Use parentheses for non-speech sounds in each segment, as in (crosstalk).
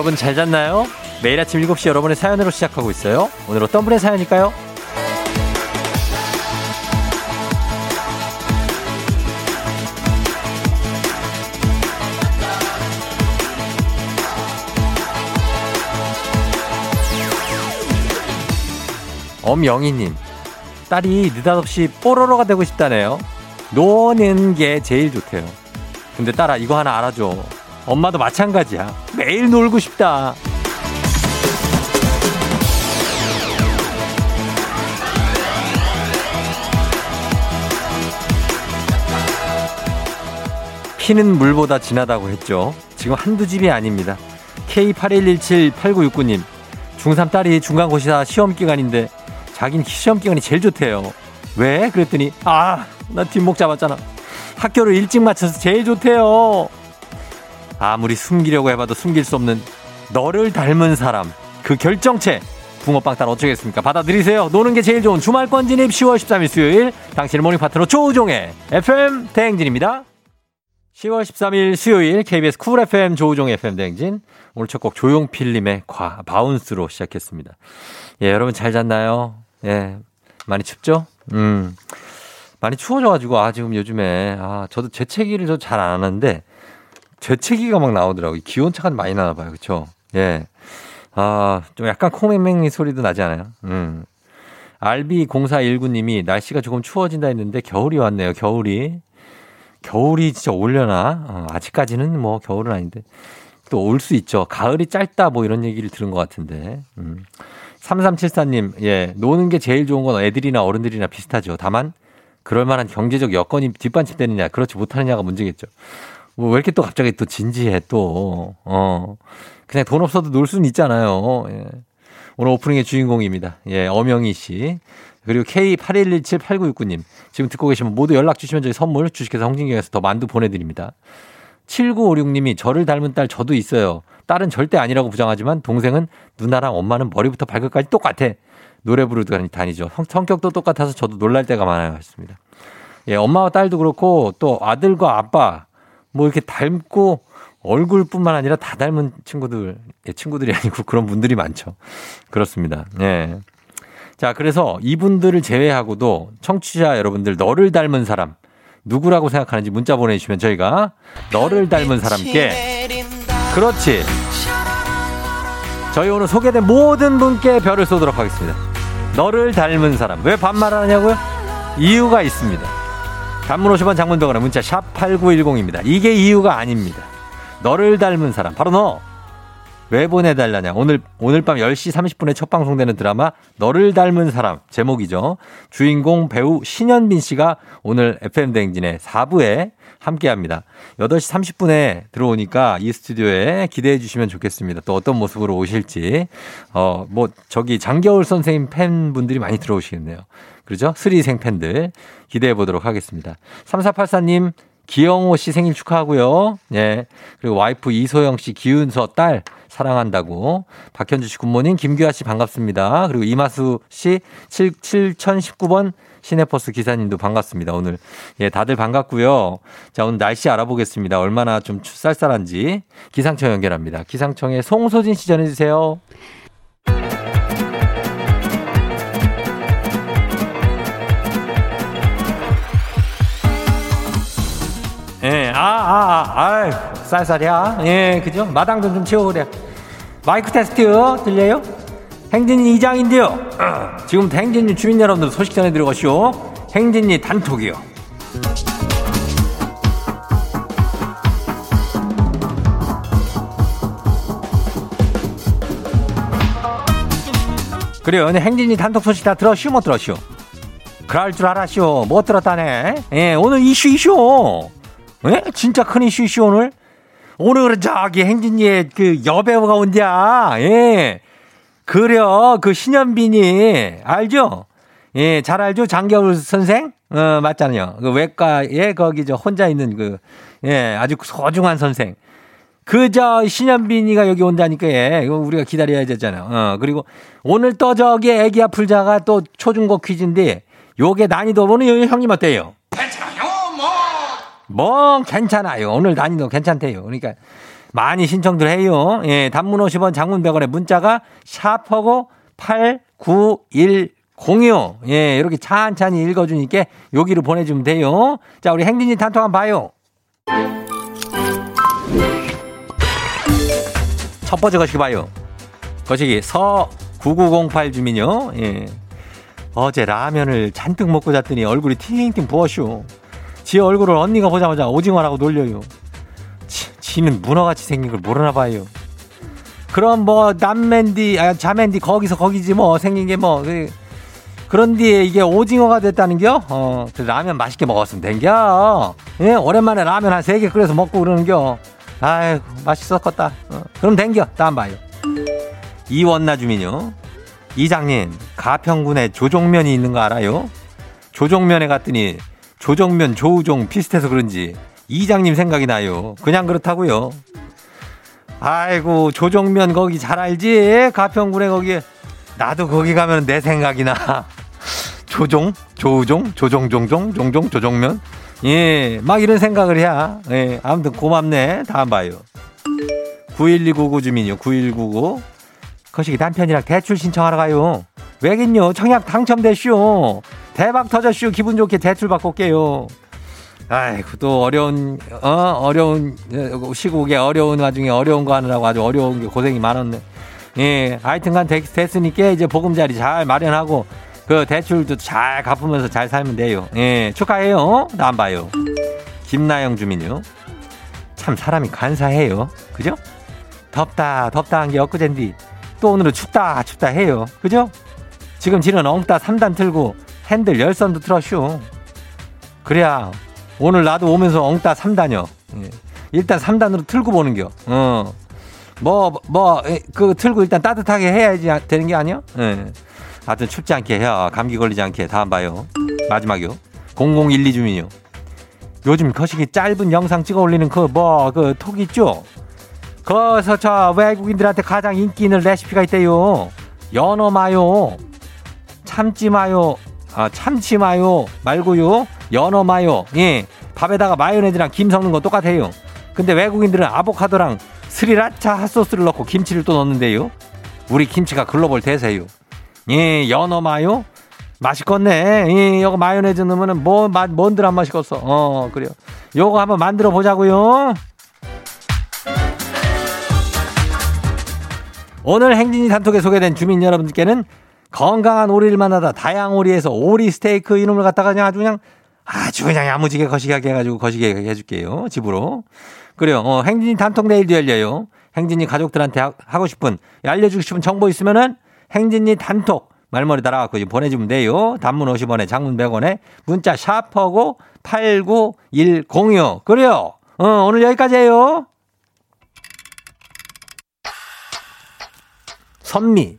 여러분 잘 잤나요? 매일 아침 7시 여러분의 사연으로 시작하고 있어요. 오늘 어떤 분의 사연일까요? 엄영희님, 딸이 느닷없이 뽀로로가 되고 싶다네요. 노는 게 제일 좋대요. 근데 딸아, 이거 하나 알아줘. 엄마도 마찬가지야. 매일 놀고 싶다. 피는 물보다 진하다고 했죠. 지금 한두 집이 아닙니다. K81178969님, 중3 딸이 중간고시사 시험 기간인데 자긴 시험 기간이 제일 좋대요. 왜? 그랬더니, 아, 나 뒷목 잡았잖아. 학교를 일찍 마쳐서 제일 좋대요. 아무리 숨기려고 해봐도 숨길 수 없는 너를 닮은 사람. 그 결정체. 붕어빵 딸 어쩌겠습니까? 받아들이세요. 노는 게 제일 좋은 주말권 진입 10월 13일 수요일. 당신의 morning 파트너 조우종의 FM 대행진입니다. 10월 13일 수요일 KBS 쿨 FM 조우종 FM 대행진. 오늘 첫 곡 조용필님의 과, Bounce로 시작했습니다. 예, 여러분 잘 잤나요? 예. 많이 춥죠? 음. 많이 추워져가지고, 아, 지금 요즘에, 아, 저도 재채기를 저 잘 안 하는데, 재채기가 막 나오더라고요. 기온차가 많이 나나 봐요. 그쵸? 예. 아, 좀 약간 콩맹맹이 소리도 나지 않아요? 음. RB0419님이 날씨가 조금 추워진다 했는데 겨울이 왔네요. 겨울이. 겨울이 진짜 올려나? 어, 아직까지는 뭐 겨울은 아닌데. 또 올 수 있죠. 가을이 짧다 뭐 이런 얘기를 들은 것 같은데. 음. 3374님, 예. 노는 게 제일 좋은 건 애들이나 어른들이나 비슷하죠. 다만, 그럴 만한 경제적 여건이 뒷받침되느냐, 그렇지 못하느냐가 문제겠죠. 뭐 왜 이렇게 또 갑자기 또 진지해 또, 어. 그냥 돈 없어도 놀 수는 있잖아요. 예. 오늘 오프닝의 주인공입니다. 예, 엄영희 씨. 그리고 K81178969님. 지금 듣고 계시면 모두 연락 주시면 저희 선물 주식회사 홍진경에서 더 만두 보내드립니다. 7956님이 저를 닮은 딸 저도 있어요. 딸은 절대 아니라고 부정하지만 동생은 누나랑 엄마는 머리부터 발끝까지 똑같아. 노래 부르고 다니죠. 성격도 똑같아서 저도 놀랄 때가 많아요. 했습니다. 예, 엄마와 딸도 그렇고 또 아들과 아빠 뭐 이렇게 닮고 얼굴뿐만 아니라 다 닮은 친구들, 예, 친구들이 아니고 그런 분들이 많죠. 그렇습니다. 예. 자, 그래서 이분들을 제외하고도 청취자 여러분들 너를 닮은 사람 누구라고 생각하는지 문자 보내주시면 저희가 너를 닮은 사람께 그렇지. 저희 오늘 소개된 모든 분께 별을 쏘도록 하겠습니다. 너를 닮은 사람. 왜 반말하냐고요? 이유가 있습니다. 단문 50원 장문병원에 문자 샵 8910입니다. 이게 이유가 아닙니다. 너를 닮은 사람. 바로 너. 왜 보내달라냐. 오늘, 오늘 밤 10시 30분에 첫 방송되는 드라마 너를 닮은 사람. 제목이죠. 주인공 배우 신현빈 씨가 오늘 FM대행진의 4부에 함께 합니다. 8시 30분에 들어오니까 이 스튜디오에 기대해 주시면 좋겠습니다. 또 어떤 모습으로 오실지. 어, 뭐, 저기 장겨울 선생님 팬분들이 많이 들어오시겠네요. 그러죠? 스리생 팬들 기대해 보도록 하겠습니다. 3484님, 기영호 씨 생일 축하하고요. 예. 그리고 와이프 이소영 씨, 기윤서 딸 사랑한다고. 박현주 씨 굿모닝, 김규아 씨 반갑습니다. 그리고 이마수 씨 7, 7019번 시내버스 기사님도 반갑습니다. 오늘. 예, 다들 반갑고요. 자, 오늘 날씨 알아보겠습니다. 얼마나 좀 쌀쌀한지 기상청 연결합니다. 기상청에 송소진 씨 전해 주세요. 아, 아, 아, 아이, 쌀쌀이야. 예, 그죠? 마당 좀좀 치워오래. 마이크 테스트 들려요? 행진이 이장인데요. 지금 행진이 주민 여러분들 소식 전해드리고시오. 행진이 단톡이요. 그래요. 행진이 단톡 소식 다 들었슈? 못 들었슈? 그럴 줄 알았슈. 못 들었다네. 예, 오늘 이슈 이슈. 예? 진짜 큰 이슈 이슈 오늘? 오늘은 저기 행진이의 그 여배우가 온디야. 예. 그래요. 그 신현빈이 알죠? 예, 잘 알죠? 장겨울 선생? 어, 맞잖아요. 그 외과에 거기 저 혼자 있는 그, 예, 아주 소중한 선생. 그 저 신현빈이가 여기 온다니까 예, 이거 우리가 기다려야 되잖아요. 어, 그리고 오늘 또 저기 애기 아플자가 또 초중고 퀴즈인데 요게 난이도 오늘 형님 어때요? 뭐. 뭐 괜찮아요. 오늘 난이도 괜찮대요. 그러니까 많이 신청들 해요. 예, 단문 50원, 장문 100원에 문자가 샤퍼고 8910이요. 예, 이렇게 찬찬히 읽어주니까 여기로 보내주면 돼요. 자, 우리 행진이 단톡 한번 봐요. 첫 번째 거시기 봐요. 거시기 서9908 주민요. 예. 어제 라면을 잔뜩 먹고 잤더니 얼굴이 팅팅 부었쇼. 지 얼굴을 언니가 보자마자 오징어라고 놀려요. 지, 지는 문어같이 생긴 걸 모르나 봐요. 그럼 뭐 남맨디, 아, 자맨디 거기서 거기지 뭐 생긴 게 뭐. 그, 그런 뒤에 이게 오징어가 됐다는겨? 어, 그 라면 맛있게 먹었으면 된겨. 예, 오랜만에 라면 한 세 개 끓여서 먹고 그러는겨. 아이고, 맛있었겠다. 어, 그럼 된겨. 다음 봐요. 이원나 주민요. 이장님, 가평군에 조종면이 있는 거 알아요? 조종면에 갔더니 조종면, 조우종 비슷해서 그런지 이장님 생각이 나요. 그냥 그렇다고요. 아이고, 조종면 거기 잘 알지? 가평군에 거기. 나도 거기 가면 내 생각이 나. (laughs) 조종, 조우종, 조종종종, 종종, 조종면. 예, 막 이런 생각을 해야. 예, 아무튼 고맙네. 다음 봐요. 91299 주민요, 9199. 거시기 남편이랑 대출 신청하러 가요. 왜긴요? 청약 당첨됐슈. 대박 터졌슈. 기분 좋게 대출 받고 올게요. 아이고, 또 어려운, 어, 어려운 시국에 어려운 와중에 어려운 거 하느라고 아주 어려운 게 고생이 많았네. 예, 하여튼 간 됐, 됐으니까 이제 보금자리 잘 마련하고 그 대출도 잘 갚으면서 잘 살면 돼요. 예, 축하해요. 나안 봐요. 김나영 주민요. 참 사람이 간사해요. 그죠? 덥다, 덥다 한 게 엊그젠디. 또 오늘은 춥다 춥다 해요. 그죠? 지금 지는 엉따 3단 틀고 핸들 열선도 틀었슈. 그래야 오늘 나도 오면서 엉따 3단이요. 예. 일단 3단으로 틀고 보는겨. 어. 뭐, 뭐, 그 틀고 일단 따뜻하게 해야지 되는 게 아니야? 예. 하여튼 춥지 않게 해야 감기 걸리지 않게 다음 봐요. 마지막이요. 0012 주민이요. 요즘 거시기 짧은 영상 찍어 올리는 그 뭐 그 톡 있죠? 거기서 저 외국인들한테 가장 인기 있는 레시피가 있대요. 연어 마요. 참치 마요. 아, 참치 마요 말고요. 연어 마요. 예. 밥에다가 마요네즈랑 김 섞는 거 똑같아요. 근데 외국인들은 아보카도랑 스리라차 핫소스를 넣고 김치를 또 넣는데요. 우리 김치가 글로벌 대세요. 예, 연어 마요? 맛있겠네. 예, 요거 마요네즈 넣으면은 뭐, 맛, 뭔들 안 맛있겠어. 어, 그래요. 요거 한번 만들어 보자고요. 오늘 행진이 단톡에 소개된 주민 여러분들께는 건강한 오리를 만나다 다양오리에서 오리 스테이크 이놈을 갖다가 그냥 아주 그냥 아주 그냥 야무지게 거시기하게 해가지고 거시기하게 해줄게요. 집으로. 그래요. 어, 행진이 단톡 내일도 열려요. 행진이 가족들한테 하, 고 싶은 알려주고 싶은 정보 있으면은 행진이 단톡 말머리 달아갖고 보내주면 돼요. 단문 50원에 장문 100원에 문자 샤퍼고 89106. 그래요. 어, 오늘 여기까지예요. 선미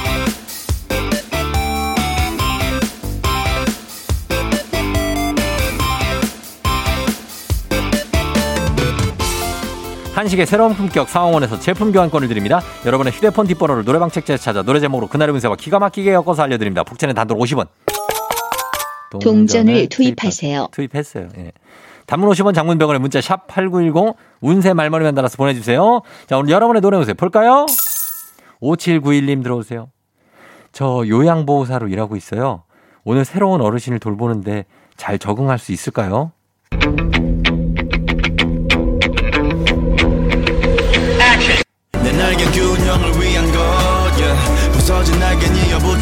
한식의 새로운 품격 사옹원에서 제품 교환권을 드립니다. 여러분의 휴대폰 뒷번호를 노래방 책자에서 찾아 노래 제목으로 그날의 운세와 기가 막히게 엮어서 알려드립니다. 복채는 단돈 50원. 동전을 투입하세요. 투입했어요. 예. 단문 50원 장문 병원의 문자 샵 8910 운세 말머리만 달아서 보내주세요. 자, 오늘 여러분의 노래 운세 볼까요? 5791님 들어오세요. 저 요양보호사로 일하고 있어요. 오늘 새로운 어르신을 돌보는데 잘 적응할 수 있을까요?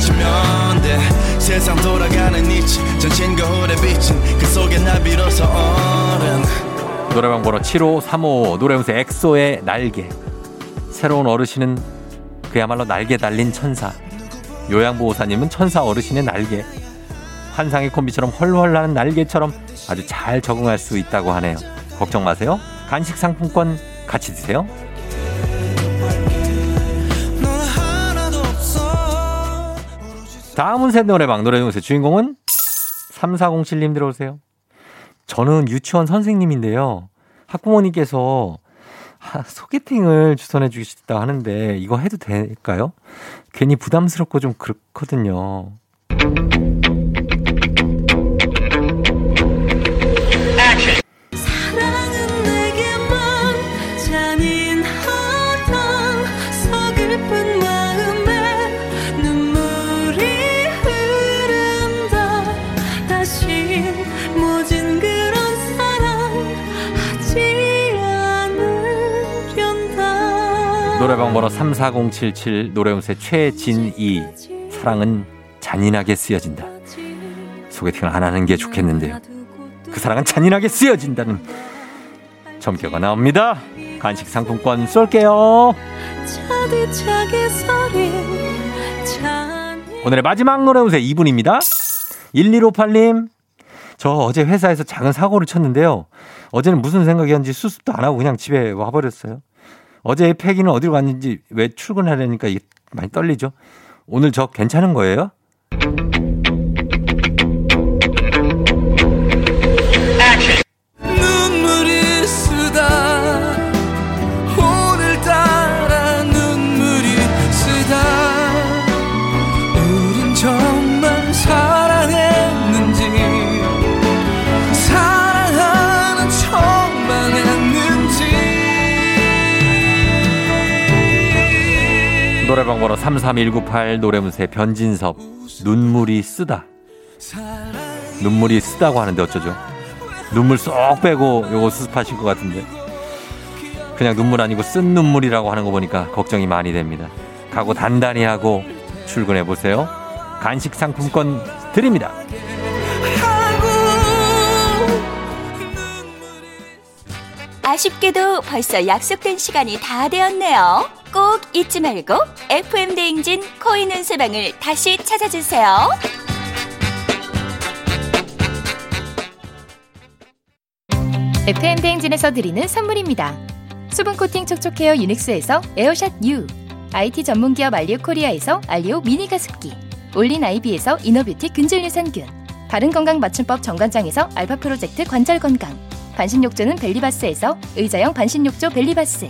80년대 세상 돌아가는 니치 전신 거울에 비친 그 속에 나 비로소 어른 노래방 번호 7535 노래용사 엑소의 날개. 새로운 어르신은 그야말로 날개 달린 천사. 요양보호사님은 천사 어르신의 날개. 환상의 콤비처럼 헐헐 나는 날개처럼 아주 잘 적응할 수 있다고 하네요. 걱정 마세요. 간식 상품권 같이 드세요. 다음은 새 노래방 노래 중에서 주인공은 3407님 들어오세요. 저는 유치원 선생님인데요. 학부모님께서 하, 소개팅을 주선해 주시다 하는데 이거 해도 될까요? 괜히 부담스럽고 좀 그렇거든요. 노래방 번호 34077 노래음새 최진이 사랑은 잔인하게 쓰여진다. 소개팅을 안 하는 게 좋겠는데요. 그 사랑은 잔인하게 쓰여진다는 점괘가 나옵니다. 간식 상품권 쏠게요. 오늘의 마지막 노래음새 2분입니다. 1158님. 저 어제 회사에서 작은 사고를 쳤는데요. 어제는 무슨 생각이었는지 수습도 안 하고 그냥 집에 와버렸어요. 어제 폐기는 어디로 갔는지 왜 출근하려니까 많이 떨리죠? 오늘 저 괜찮은 거예요? 노래방 번호 33198 노래문세 변진섭 눈물이 쓰다. 눈물이 쓰다고 하는데 어쩌죠? 눈물 쏙 빼고 요거 수습하실 것 같은데. 그냥 눈물 아니고 쓴 눈물이라고 하는 거 보니까 걱정이 많이 됩니다. 각오 단단히 하고 출근해 보세요. 간식 상품권 드립니다. 아쉽게도 벌써 약속된 시간이 다 되었네요. 꼭 잊지 말고 FM 대행진 코인 운세방을 다시 찾아주세요. FM 대행진에서 드리는 선물입니다. 수분 코팅 촉촉 헤어 유닉스에서 에어샷 U, IT 전문 기업 알리오 코리아에서 알리오 미니 가습기, 올린 아이비에서 inner beauty 균질 유산균, 바른 건강 맞춤법 정관장에서 알파 프로젝트 관절 건강. 반신욕조는 벨리바스에서 의자형 반신욕조 벨리바스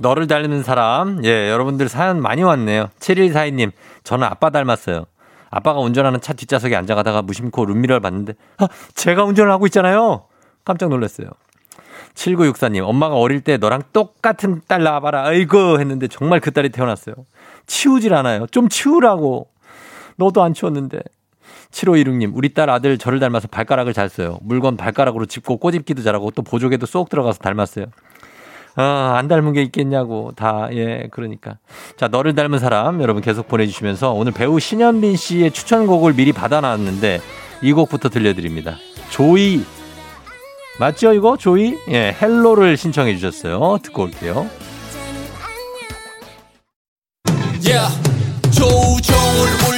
너를 닮는 사람. 예, 여러분들 사연 많이 왔네요. 7142님, 저는 아빠 닮았어요. 아빠가 운전하는 차 뒷좌석에 앉아가다가 무심코 룸미러를 봤는데, 아, 제가 운전을 하고 있잖아요. 깜짝 놀랐어요. 7964님, 엄마가 어릴 때 너랑 똑같은 딸 낳아봐라. 아이고 했는데 정말 그 딸이 태어났어요. 치우질 않아요. 좀 치우라고. 너도 안 치웠는데. 7516님, 우리 딸 아들 저를 닮아서 발가락을 잘 써요. 물건 발가락으로 짚고 꼬집기도 잘하고 또 보조개도 쏙 들어가서 닮았어요. 아, 안 닮은 게 있겠냐고. 다, 예, 그러니까. 자, 너를 닮은 사람 여러분 계속 보내주시면서 오늘 배우 신현빈 씨의 추천곡을 미리 받아놨는데 이 곡부터 들려드립니다. 조이. 맞죠, 이거? 조이? 예, 헬로를 신청해 주셨어요. 듣고 올게요. Yeah. 조종을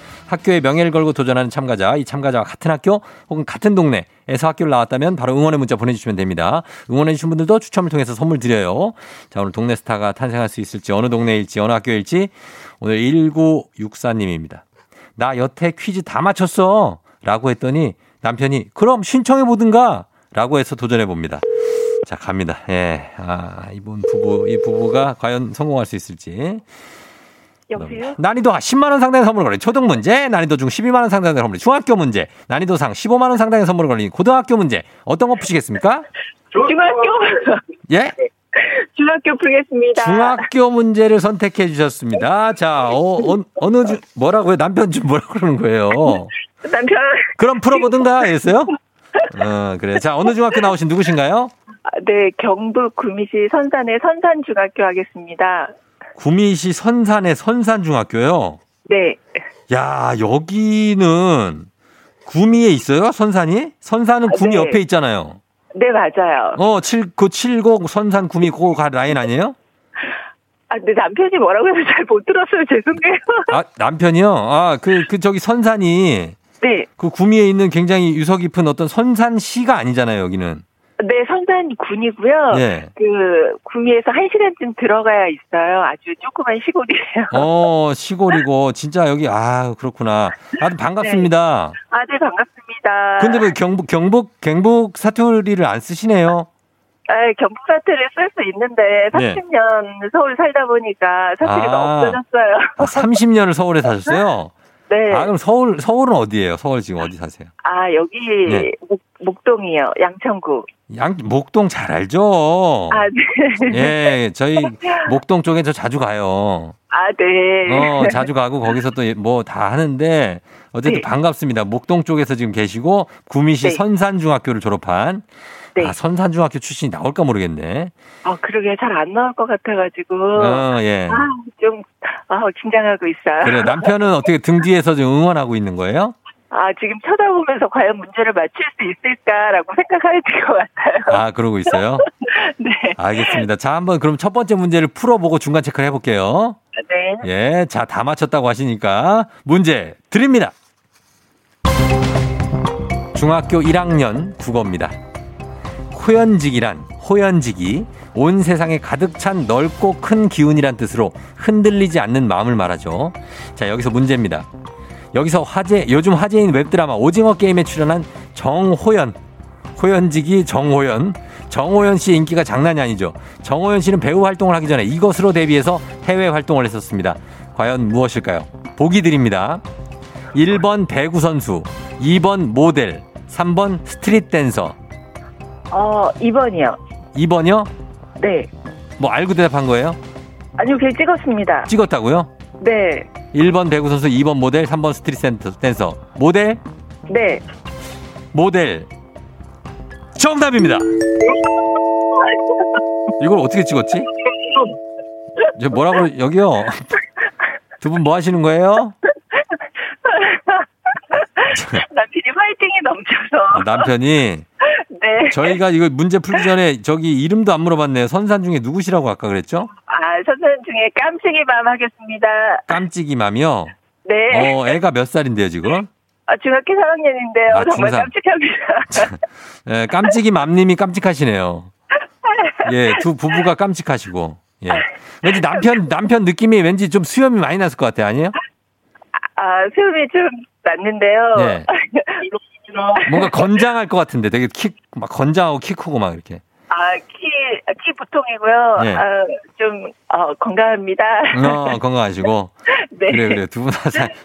학교의 명예를 걸고 도전하는 참가자, 이 참가자와 같은 학교 혹은 같은 동네에서 학교를 나왔다면 바로 응원의 문자 보내주시면 됩니다. 응원해주신 분들도 추첨을 통해서 선물 드려요. 자, 오늘 동네 스타가 탄생할 수 있을지, 어느 동네일지, 어느 학교일지, 오늘 1964님입니다. 나 여태 퀴즈 다 맞췄어. 라고 했더니 남편이, 그럼 신청해 보든가. 라고 해서 도전해 봅니다. 자, 갑니다. 예. 아, 이분 부부, 이 부부가 과연 성공할 수 있을지. 여보세요? 난이도 10만 원 상당의 선물을 걸린 초등 문제, 난이도 중 12만 원 상당의 선물 중학교 문제, 난이도 상 15만 원 상당의 선물을 걸린 고등학교 문제. 어떤 거 푸시겠습니까? 중학교 예? (laughs) 중학교 풀겠습니다. 중학교 문제를 선택해 주셨습니다. 자, 어, 어, 느 주, 뭐라고요? 남편 좀 뭐라 그러는 거예요? 남편 그럼 풀어보든가 했어요? 어, 그래. 자, 어느 중학교 나오신 누구신가요? 아, 네 경북 구미시 선산의 선산중학교 하겠습니다. 구미시 선산의 선산중학교요. 네. 야, 여기는 구미에 있어요? 선산이? 선산은 구미 네. 옆에 있잖아요. 네 맞아요. 어, 7, 그70 선산 구미 고가 라인 아니에요? 아, 네 남편이 뭐라고 해서 잘 못 들었어요. 죄송해요. 아, 남편이요? 아, 그, 그 저기 선산이 네. 그 구미에 있는 굉장히 유서 깊은 어떤 선산시가 아니잖아요, 여기는. 네, 선산군이고요. 예. 그 구미에서 한 시간쯤 들어가야 있어요. 아주 조그만 시골이에요. 어, 시골이고, 진짜 여기, 아, 그렇구나. 아주 반갑습니다. 아, 네 반갑습니다. 근데 왜 경북, 경북, 경북 사투리를 안 쓰시네요? 아, 경북 사투리를 쓸 수 있는데 네. 30년 서울 살다 보니까 사투리가 아. 없어졌어요. 아, 30년을 서울에 사셨어요? (laughs) 네. 아, 그럼 서울, 서울은 어디예요? 서울 지금 어디 사세요? 아, 여기 네. 목, 목동이요. 양천구. 양, 목동 잘 알죠? 아, 네. (laughs) 예, 저희 목동 쪽에 저 자주 가요. 아, 네. 어, 자주 가고 거기서 또 뭐 다 하는데 어쨌든 네. 반갑습니다. 목동 쪽에서 지금 계시고 구미시 네. 선산중학교를 졸업한 네. 아, 선산중학교 출신이 나올까 모르겠네. 아, 그러게 잘 안 나올 것 같아가지고. 어, 예. 아, 좀, 아, 긴장하고 있어요. 그래 남편은 어떻게 등 뒤에서 좀 응원하고 있는 거예요? 아, 지금 쳐다보면서 과연 문제를 맞출 수 있을까라고 생각할 것 같아요. 아, 그러고 있어요? (laughs) 네. 알겠습니다. 자, 한번 그럼 첫 번째 문제를 풀어보고 중간 체크를 해볼게요. 네. 예, 자, 다 맞췄다고 하시니까 문제 드립니다. 중학교 1학년 국어입니다. 호연직이란 호연직이 온 세상에 가득 찬 넓고 큰 기운이란 뜻으로 흔들리지 않는 마음을 말하죠. 자, 여기서 문제입니다. 여기서 화제, 요즘 화제인 웹드라마 오징어 게임에 출연한 정호연. 호연직이 정호연. 정호연 씨의 인기가 장난이 아니죠. 정호연 씨는 배우 활동을 하기 전에 이것으로 데뷔해서 해외 활동을 했었습니다. 과연 무엇일까요? 보기 드립니다. 1번 배구 선수, 2번 모델, 3번 스트릿 댄서, 어, 2번이요. 2번이요? 네. 뭐 알고 대답한 거예요? 아니요, 그냥 찍었습니다. 찍었다고요? 네. 1번 배구 선수, 2번 모델, 3번 스트릿 센터- 댄서. 모델? 네. 모델. 정답입니다. 이걸 어떻게 찍었지? 이제 뭐라고 여기요? 두 분 뭐 하시는 거예요? (laughs) 남편이 화이팅이 넘쳐서. 아, 남편이 네. 저희가 이거 문제 풀기 전에 저기 이름도 안 물어봤네요. 선산 중에 누구시라고 아까 그랬죠? 아, 선생 중에 깜찍이 밤 하겠습니다. 깜찍이 맘이요. 네. 어, 애가 몇 살인데요, 지금? 아, 중학교 3학년인데요. 아, 정말 중3. 깜찍합니다. (laughs) 예, 깜찍이 맘님이 깜찍하시네요. (laughs) 예, 두 부부가 깜찍하시고. 예. 왠지 남편, 남편 느낌이 왠지 좀 수염이 많이 났을 것 같아요, 아니에요? 아, 수염이 좀 났는데요. 네. 뭔가 건장할 것 같은데 되게 키, 막 건장하고 키 크고 막 이렇게. 아, 키, 키 보통이고요. 네. 아, 좀, 어, 건강합니다. 어, 건강하시고. (laughs) 네. 그래, 그래. 두분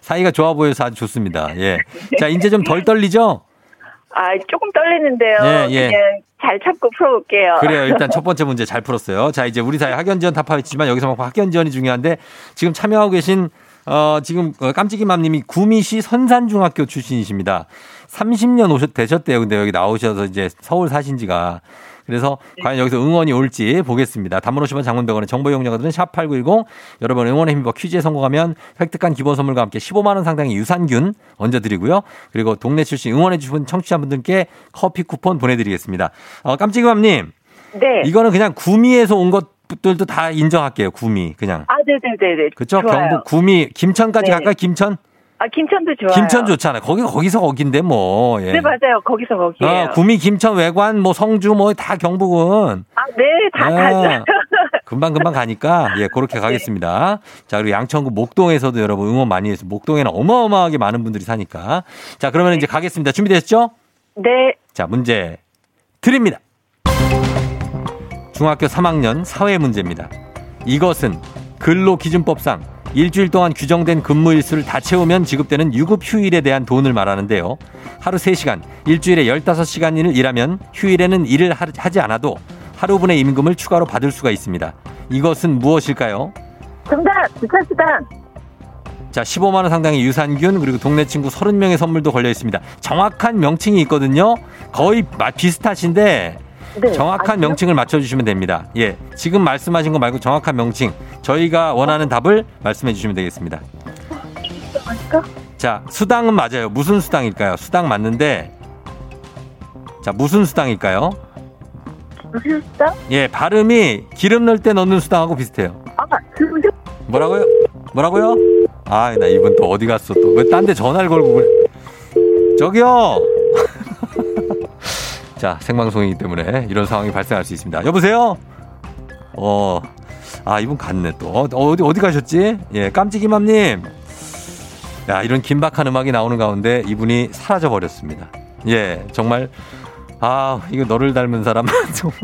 사이가 좋아 보여서 아주 좋습니다. 예. 자, 이제 좀 덜 떨리죠? 아, 조금 떨리는데요. 예, 예. 그냥 잘 참고 풀어볼게요. 그래요. (laughs) 일단 첫 번째 문제 잘 풀었어요. 자, 이제 우리 사회 학연 지원 타파했지만 여기서 막 학연 지원이 중요한데 지금 참여하고 계신 어, 지금 어, 깜찍이 맘님이 구미시 선산중학교 출신이십니다. 30년 오셨, 되셨대요. 근데 여기 나오셔서 이제 서울 사신 지가. 그래서 네. 과연 여기서 응원이 올지 보겠습니다. 단문 50원 장문병원의 정보 이용료들은 샵8910 여러분 응원의 힘입어 퀴즈에 성공하면 획득한 기본 선물과 함께 15만 원 상당의 유산균 얹어 드리고요. 그리고 동네 출신 응원해 주신 청취자분들께 커피 쿠폰 보내 드리겠습니다. 어, 깜찍이맘 님. 네. 이거는 그냥 구미에서 온 것들도 다 인정할게요. 구미 그냥. 아, 네 네 네 네. 그렇죠? 좋아요. 경북 구미 김천까지 네. 갈까요? 김천? 아, 김천도 좋아요. 김천 좋잖아요. 거기 거기서 거긴데 뭐. 예. 네, 맞아요. 거기서 거기에요. 어, 구미, 김천, 외관, 뭐 성주 뭐 다 경북은 아, 네, 다 아. 가죠. (laughs) 금방 금방 가니까 예 그렇게 가겠습니다. 자 그리고 양천구 목동에서도 여러분 응원 많이 해서 목동에는 어마어마하게 많은 분들이 사니까 자 그러면 이제 가겠습니다. 준비되셨죠? 네. 자 문제 드립니다. 중학교 3학년 사회 문제입니다. 이것은 근로기준법상 일주일 동안 규정된 근무 일수를 다 채우면 지급되는 유급 휴일에 대한 돈을 말하는데요. 하루 3시간, 일주일에 15시간을 일하면 휴일에는 일을 하- 하지 않아도 하루분의 임금을 추가로 받을 수가 있습니다. 이것은 무엇일까요? 정답, 주차수당. 자, 15만 원 상당의 유산균 그리고 동네 친구 30명의 선물도 걸려 있습니다. 정확한 명칭이 있거든요. 거의 마- 비슷하신데 네. 정확한 아니요? 명칭을 맞춰주시면 됩니다. 예, 지금 말씀하신 거 말고 정확한 명칭 저희가 원하는 답을 말씀해 주시면 되겠습니다. 아닐까? 자, 수당은 맞아요. 무슨 수당일까요? 수당 맞는데 자, 무슨 수당일까요? 무슨 수당? 예, 발음이 기름 넣을 때 넣는 수당하고 비슷해요. 아, 무슨 뭐라고요? 뭐라고요? 아, 나 이분 또 어디 갔어 또. 왜 딴 데 전화를 걸고 그래. 저기요! 자, 생방송이기 때문에 이런 상황이 발생할 수 있습니다. 여보세요? 어, 아, 이분 갔네 또. 어, 어디, 어디 가셨지? 예, 깜찍이맘님. 야, 이런 긴박한 음악이 나오는 가운데 이분이 사라져 버렸습니다. 예, 정말. 아, 이거 너를 닮은 사람. (laughs) 정말.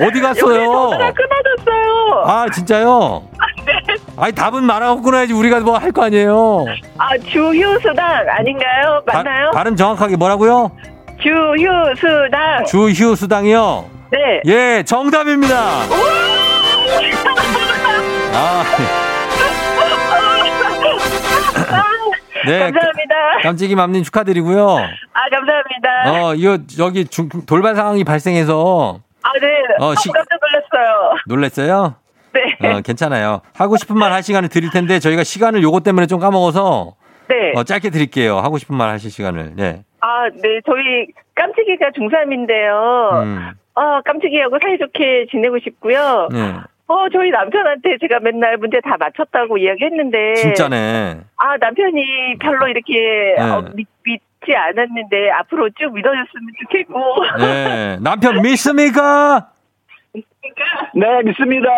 어디 갔어요? 끊어졌어요. 아 진짜요? 아니 답은 말하고 끊어야지 우리가 뭐 할 거 아니에요. 아, 주휴수당 아닌가요? 맞나요? 바, 발음 정확하게 뭐라고요? 주휴수당. 주휴 수당이요. 네. 예 정답입니다. 아 (laughs) 네. 감사합니다. 깜찍이 맘님 축하드리고요. 아, 감사합니다. 어 이거 여기 중, 돌발 상황이 발생해서 아, 네. 어, 어, 시- 깜짝 놀랐어요. 놀랬어요. 네. 어 괜찮아요. 하고 싶은 말 할 시간을 드릴 텐데 저희가 시간을 요거 때문에 좀 까먹어서 네. 어, 짧게 드릴게요. 하고 싶은 말 하실 시간을. 네. 아, 네. 저희 깜찍이가 중3인데요. 음. 아, 깜찍이하고 사이좋게 지내고 싶고요. 네. 어, 저희 남편한테 제가 맨날 문제 다 맞췄다고 이야기했는데. 진짜네. 아, 남편이 별로 이렇게 네. 어, 믿, 믿지 않았는데 앞으로 쭉 믿어줬으면 좋겠고. 네. 남편 믿습니까? 네, 믿습니다.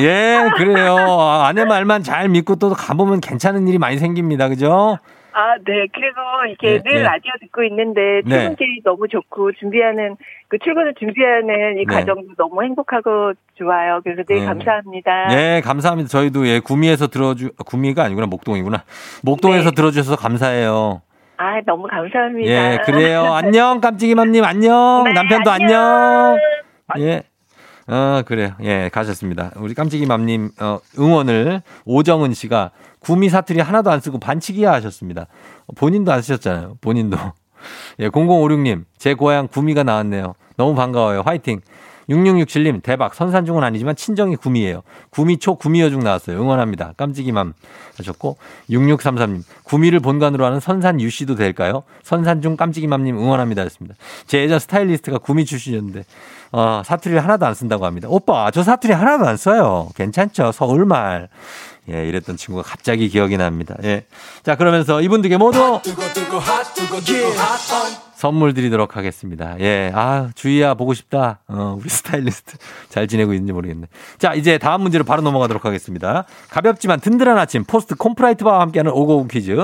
예, 그래요. 아, 아내 말만 잘 믿고 또 가보면 괜찮은 일이 많이 생깁니다. 그죠? 아, 네. 그리고 이렇게 네, 늘 네. 라디오 듣고 있는데 네. 출근길이 너무 좋고 준비하는 그 출근을 준비하는 이 네. 과정도 너무 행복하고 좋아요. 그래서 늘 네. 감사합니다. 네, 감사합니다. 저희도 예, 구미에서 들어주, 구미가 아니구나, 목동이구나. 목동에서 네. 들어주셔서 감사해요. 아, 너무 감사합니다. 예, 그래요. 안녕, (laughs) 깜찍이맘님, 안녕. 네, 남편도 안녕. 안녕. 예. 어, 그래요. 예, 가셨습니다. 우리 깜찍이 맘님, 어, 응원을 오정은 씨가 구미 사투리 하나도 안 쓰고 반치기야 하셨습니다. 본인도 안 쓰셨잖아요. 본인도. 예, 0056님, 제 고향 구미가 나왔네요. 너무 반가워요. 화이팅. 6667님, 대박. 선산중은 아니지만 친정이 구미예요. 구미초 구미여중 나왔어요. 응원합니다. 깜찍이맘 하셨고, 6633님, 구미를 본관으로 하는 선산 유씨도 될까요? 선산중 깜찍이맘님 응원합니다. 했습니다. 제 예전 스타일리스트가 구미 출신이었는데, 어, 사투리를 하나도 안 쓴다고 합니다. 오빠, 저 사투리 하나도 안 써요. 괜찮죠? 서울말. 예, 이랬던 친구가 갑자기 기억이 납니다. 예. 자, 그러면서 이분들께 모두 선물 드리도록 하겠습니다. 예. 아, 주희야, 보고 싶다. 어, 우리 (laughs) 스타일리스트. 잘 지내고 있는지 모르겠네. 자, 이제 다음 문제로 바로 넘어가도록 하겠습니다. 가볍지만 든든한 아침, 포스트 콘푸라이트 바와 함께하는 오구오구 퀴즈.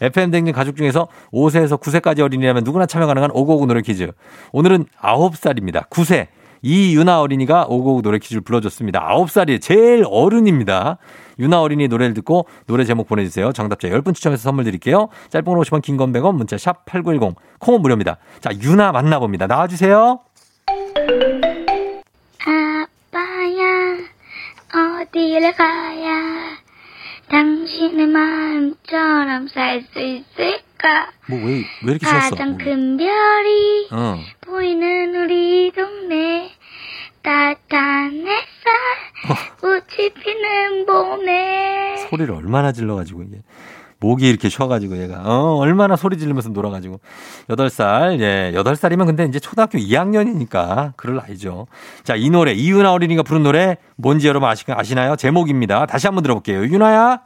FM 대행진 가족 중에서 5세에서 9세까지 어린이라면 누구나 참여 가능한 오구오구 노래 퀴즈. 오늘은 9살입니다. 9세. 이유나 어린이가 오구오구 노래 퀴즈를 불러줬습니다. 9살이 제일 어른입니다. 유나 어린이 노래를 듣고 노래 제목 보내주세요. 정답자 10분 추첨해서 선물 드릴게요. 짧은 걸 50원, 긴건 100원, 문자 샵 8910. 콩은 무료입니다. 자, 유나 만나봅니다. 나와주세요. 아빠야 어디를 가야 당신 당신의 마음처럼 살 수 있을까? 뭐왜왜 이렇게 쉬었어? 가장 큰 별이 어. 보이는 우리 동네 따뜻한 햇살 꽃이 피는 봄에 소리를 얼마나 질러가지고 이게 목이 이렇게 쉬어가지고 얘가 어 얼마나 소리 지르면서 놀아가지고 여덟 살 예 여덟 살이면 근데 이제 초등학교 2학년이니까 그럴 나이죠. 자 이 노래 이윤아 어린이가 부른 노래 뭔지 여러분 아시, 아시나요? 제목입니다. 다시 한번 들어볼게요. 윤아야.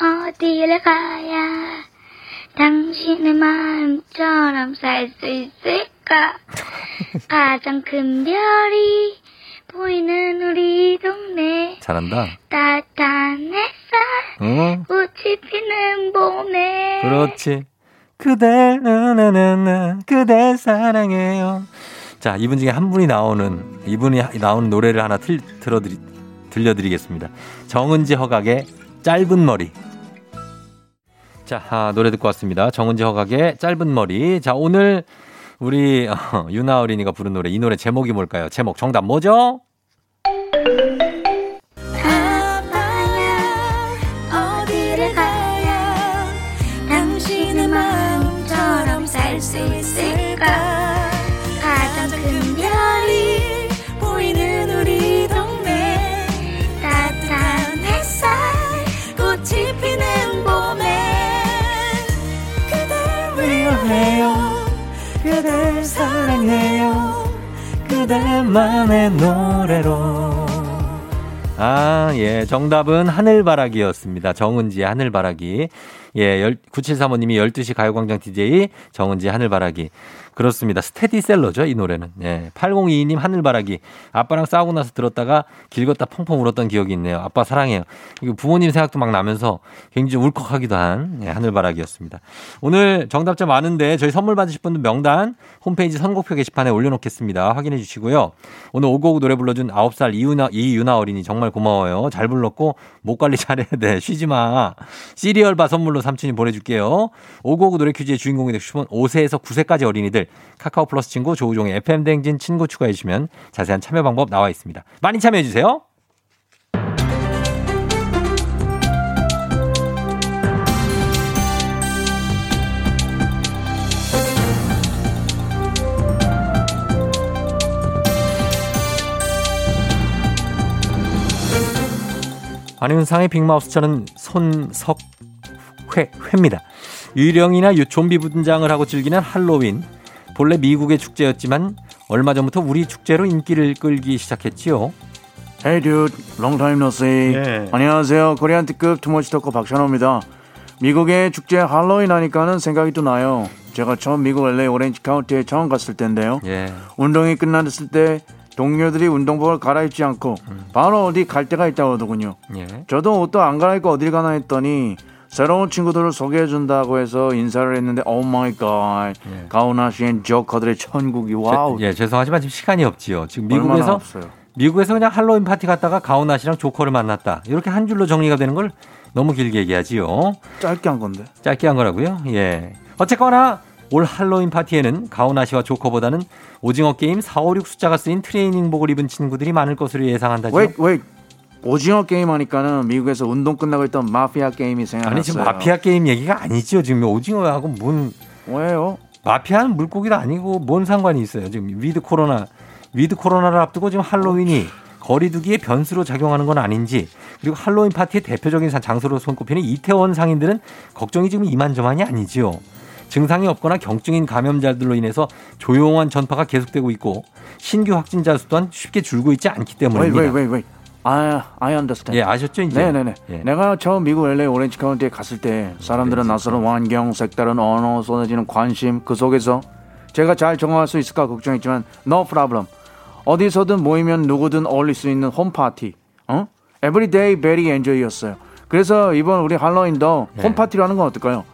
어디를 가야 당신의 마음처럼 살 수 있을까? (laughs) 가장 큰 별이 보이는 우리 동네 잘한다. 따뜻한 햇살 어 꽃이 피는 봄에 그렇지. 그대 나나나나 그대 사랑해요. 자 이분 중에 한 분이 나오는 이분이 나오는 노래를 하나 틀, 들어드리 들려드리겠습니다. 정은지 허각의 짧은 머리. 자 아, 노래 듣고 왔습니다. 정은지 허각의 짧은 머리. 자 오늘 우리 어, 유나 어린이가 부른 노래 이 노래 제목이 뭘까요? 제목 정답 뭐죠? 당신의 마음처럼 살 수 있을까 그댈 사랑해요 그대만의 노래로 아, 예. 정답은 하늘바라기였습니다. 정은지의 하늘바라기. 예, 9735님이 12시 가요광장 DJ 정은지의 하늘바라기. 그렇습니다. 스테디셀러죠, 이 노래는. 예. 8022님 하늘바라기. 아빠랑 싸우고 나서 들었다가 길 걷다 펑펑 울었던 기억이 있네요. 아빠 사랑해요. 이거 부모님 생각도 막 나면서 굉장히 울컥하기도 한 예, 하늘바라기였습니다. 오늘 정답자 많은데 저희 선물 받으실 분들 명단 홈페이지 선곡표 게시판에 올려놓겠습니다. 확인해 주시고요. 오늘 오고오고 노래 불러준 9살 이유나, 이유나 어린이 정말 고마워요. 잘 불렀고 목 관리 잘해야 돼. 쉬지 마. 시리얼바 선물로 삼촌이 보내줄게요. 오고오고 노래 퀴즈의 주인공이 싶은 5세에서 9세까지 어린이들 카카오 플러스 친구 조우종의 FM 댕진 친구 추가해 주시면 자세한 참여 방법 나와 있습니다. 많이 참여해 주세요. 안윤상의 빅마우스 저는 손석 회 회입니다. 유령이나 유- 좀비 분장을 하고 즐기는 할로윈. 본래 미국의 축제였지만 얼마 전부터 우리 축제로 인기를 끌기 시작했지요. Hey dude, long time no see. 예. 안녕하세요. 코리안 특급 too much talker 박찬호입니다. 미국의 축제 할로윈 하니까는 생각이 또 나요. 제가 처음 미국 LA 오렌지 카운티에 처음 갔을 때인데요. 예. 운동이 끝났을 때 동료들이 운동복을 갈아입지 않고 바로 어디 갈 데가 있다고 하더군요. 예. 저도 옷도 안 갈아입고 어딜 가나 했더니 새로운 친구들을 소개해 준다고 해서 인사를 했는데 oh my god. 예. 가오나시엔 조커들의 천국이 wow. 제- 예, 죄송하지만 지금 시간이 없지요. 지금 미국에서. 미국에서 그냥 할로윈 파티 갔다가 가오나시랑 조커를 만났다. 이렇게 한 줄로 정리가 되는 걸 너무 길게 얘기하지요. 짧게 한 건데. 짧게 한 거라고요. 예. 어쨌거나 올 할로윈 파티에는 가오나시와 조커보다는 오징어 게임 4, 5, 6 숫자가 쓰인 트레이닝복을 입은 친구들이 많을 것으로 예상한다죠. 웨이 웨이 오징어 게임 하니까는 미국에서 운동 끝나고 있던 마피아 게임이 생각났어요. 아니 지금 마피아 게임 얘기가 아니죠. 지금 오징어하고 뭔 왜요? 마피아는 물고기도 아니고 뭔 상관이 있어요. 지금 위드 코로나 위드 코로나를 앞두고 지금 할로윈이 거리두기의 변수로 작용하는 건 아닌지 그리고 할로윈 파티의 대표적인 사- 장소로 손꼽히는 이태원 상인들은 걱정이 지금 이만저만이 아니지요. 증상이 없거나 경증인 감염자들로 인해서 조용한 전파가 계속되고 있고 신규 확진자 수 또한 쉽게 줄고 있지 않기 때문입니다. 웨이. 아, I understand. 예, 아셨죠 이제? 네네네. 예. 내가 처음 미국 LA 오렌지 카운티에 갔을 때 사람들은 낯설은 환경, 색다른 언어, 쏟아지는 관심 그 속에서 제가 잘 적응할 수 있을까 걱정했지만 no problem. 어디서든 모이면 누구든 어울릴 수 있는 홈 파티. 어? Everyday very enjoy였어요. 그래서 이번 우리 할로윈도 네. 홈 파티로 하는 건 어떨까요?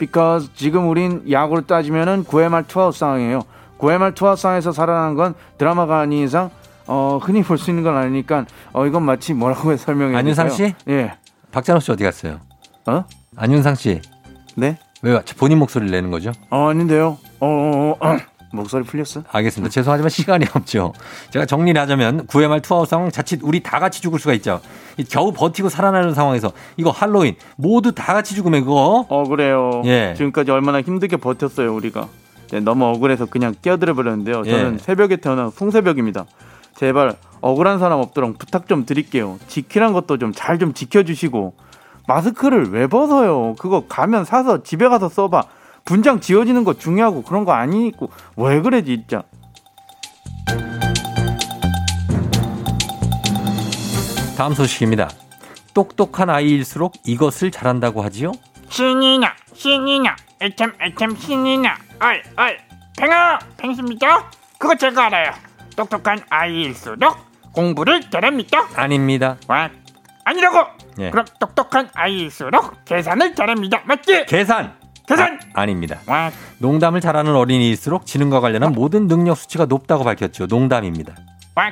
because 지금 우린 야구로 따지면은 9회 말 투아웃 상황이에요. 9회 말 투아웃 상황에서 살아나는 건 드라마가 아닌 이상 어, 흔히 볼 수 있는 건 아니니까 어, 이건 마치 뭐라고 (laughs) 설명해 안윤상 씨? 예. 박찬호 씨 어디 갔어요? 어? 안윤상 씨. 네? 왜 본인 목소리를 내는 거죠? 어, 아닌데요. 어, 어, 어. (clears throat) 목소리 풀렸어? 알겠습니다. 죄송하지만 시간이 (laughs) 없죠. 제가 정리를 하자면 9회 말 투아웃 상황 자칫 우리 다 같이 죽을 수가 있죠. 이 겨우 버티고 살아나는 상황에서 이거 할로윈 모두 다 같이 죽으면 그거 어 그래요. 예. 지금까지 얼마나 힘들게 버텼어요 우리가. 네, 너무 억울해서 그냥 끼어들어 버렸는데요. 저는 예. 새벽에 태어난 송새벽입니다. 제발 억울한 사람 없도록 부탁 좀 드릴게요. 지키란 것도 좀잘좀 지켜주시고 마스크를 왜 벗어요? 그거 가면 사서 집에 가서 써봐. 분장 지워지는 거 중요하고 그런 거 아니고 왜 그래 진짜. 다음 소식입니다. 똑똑한 아이일수록 이것을 잘한다고 하지요? 신이냐 신이냐 애템 애템 신이냐 어이 팽아 팽수입니다 그거 제가 알아요 똑똑한 아이일수록 공부를 잘합니다 아닙니다. 와 아니라고 예. 그럼 똑똑한 아이일수록 계산을 잘합니다 맞지 계산. 계산 아, 아닙니다. 와 농담을 잘하는 어린이일수록 지능과 관련한 모든 능력 수치가 높다고 밝혔죠. 농담입니다. 와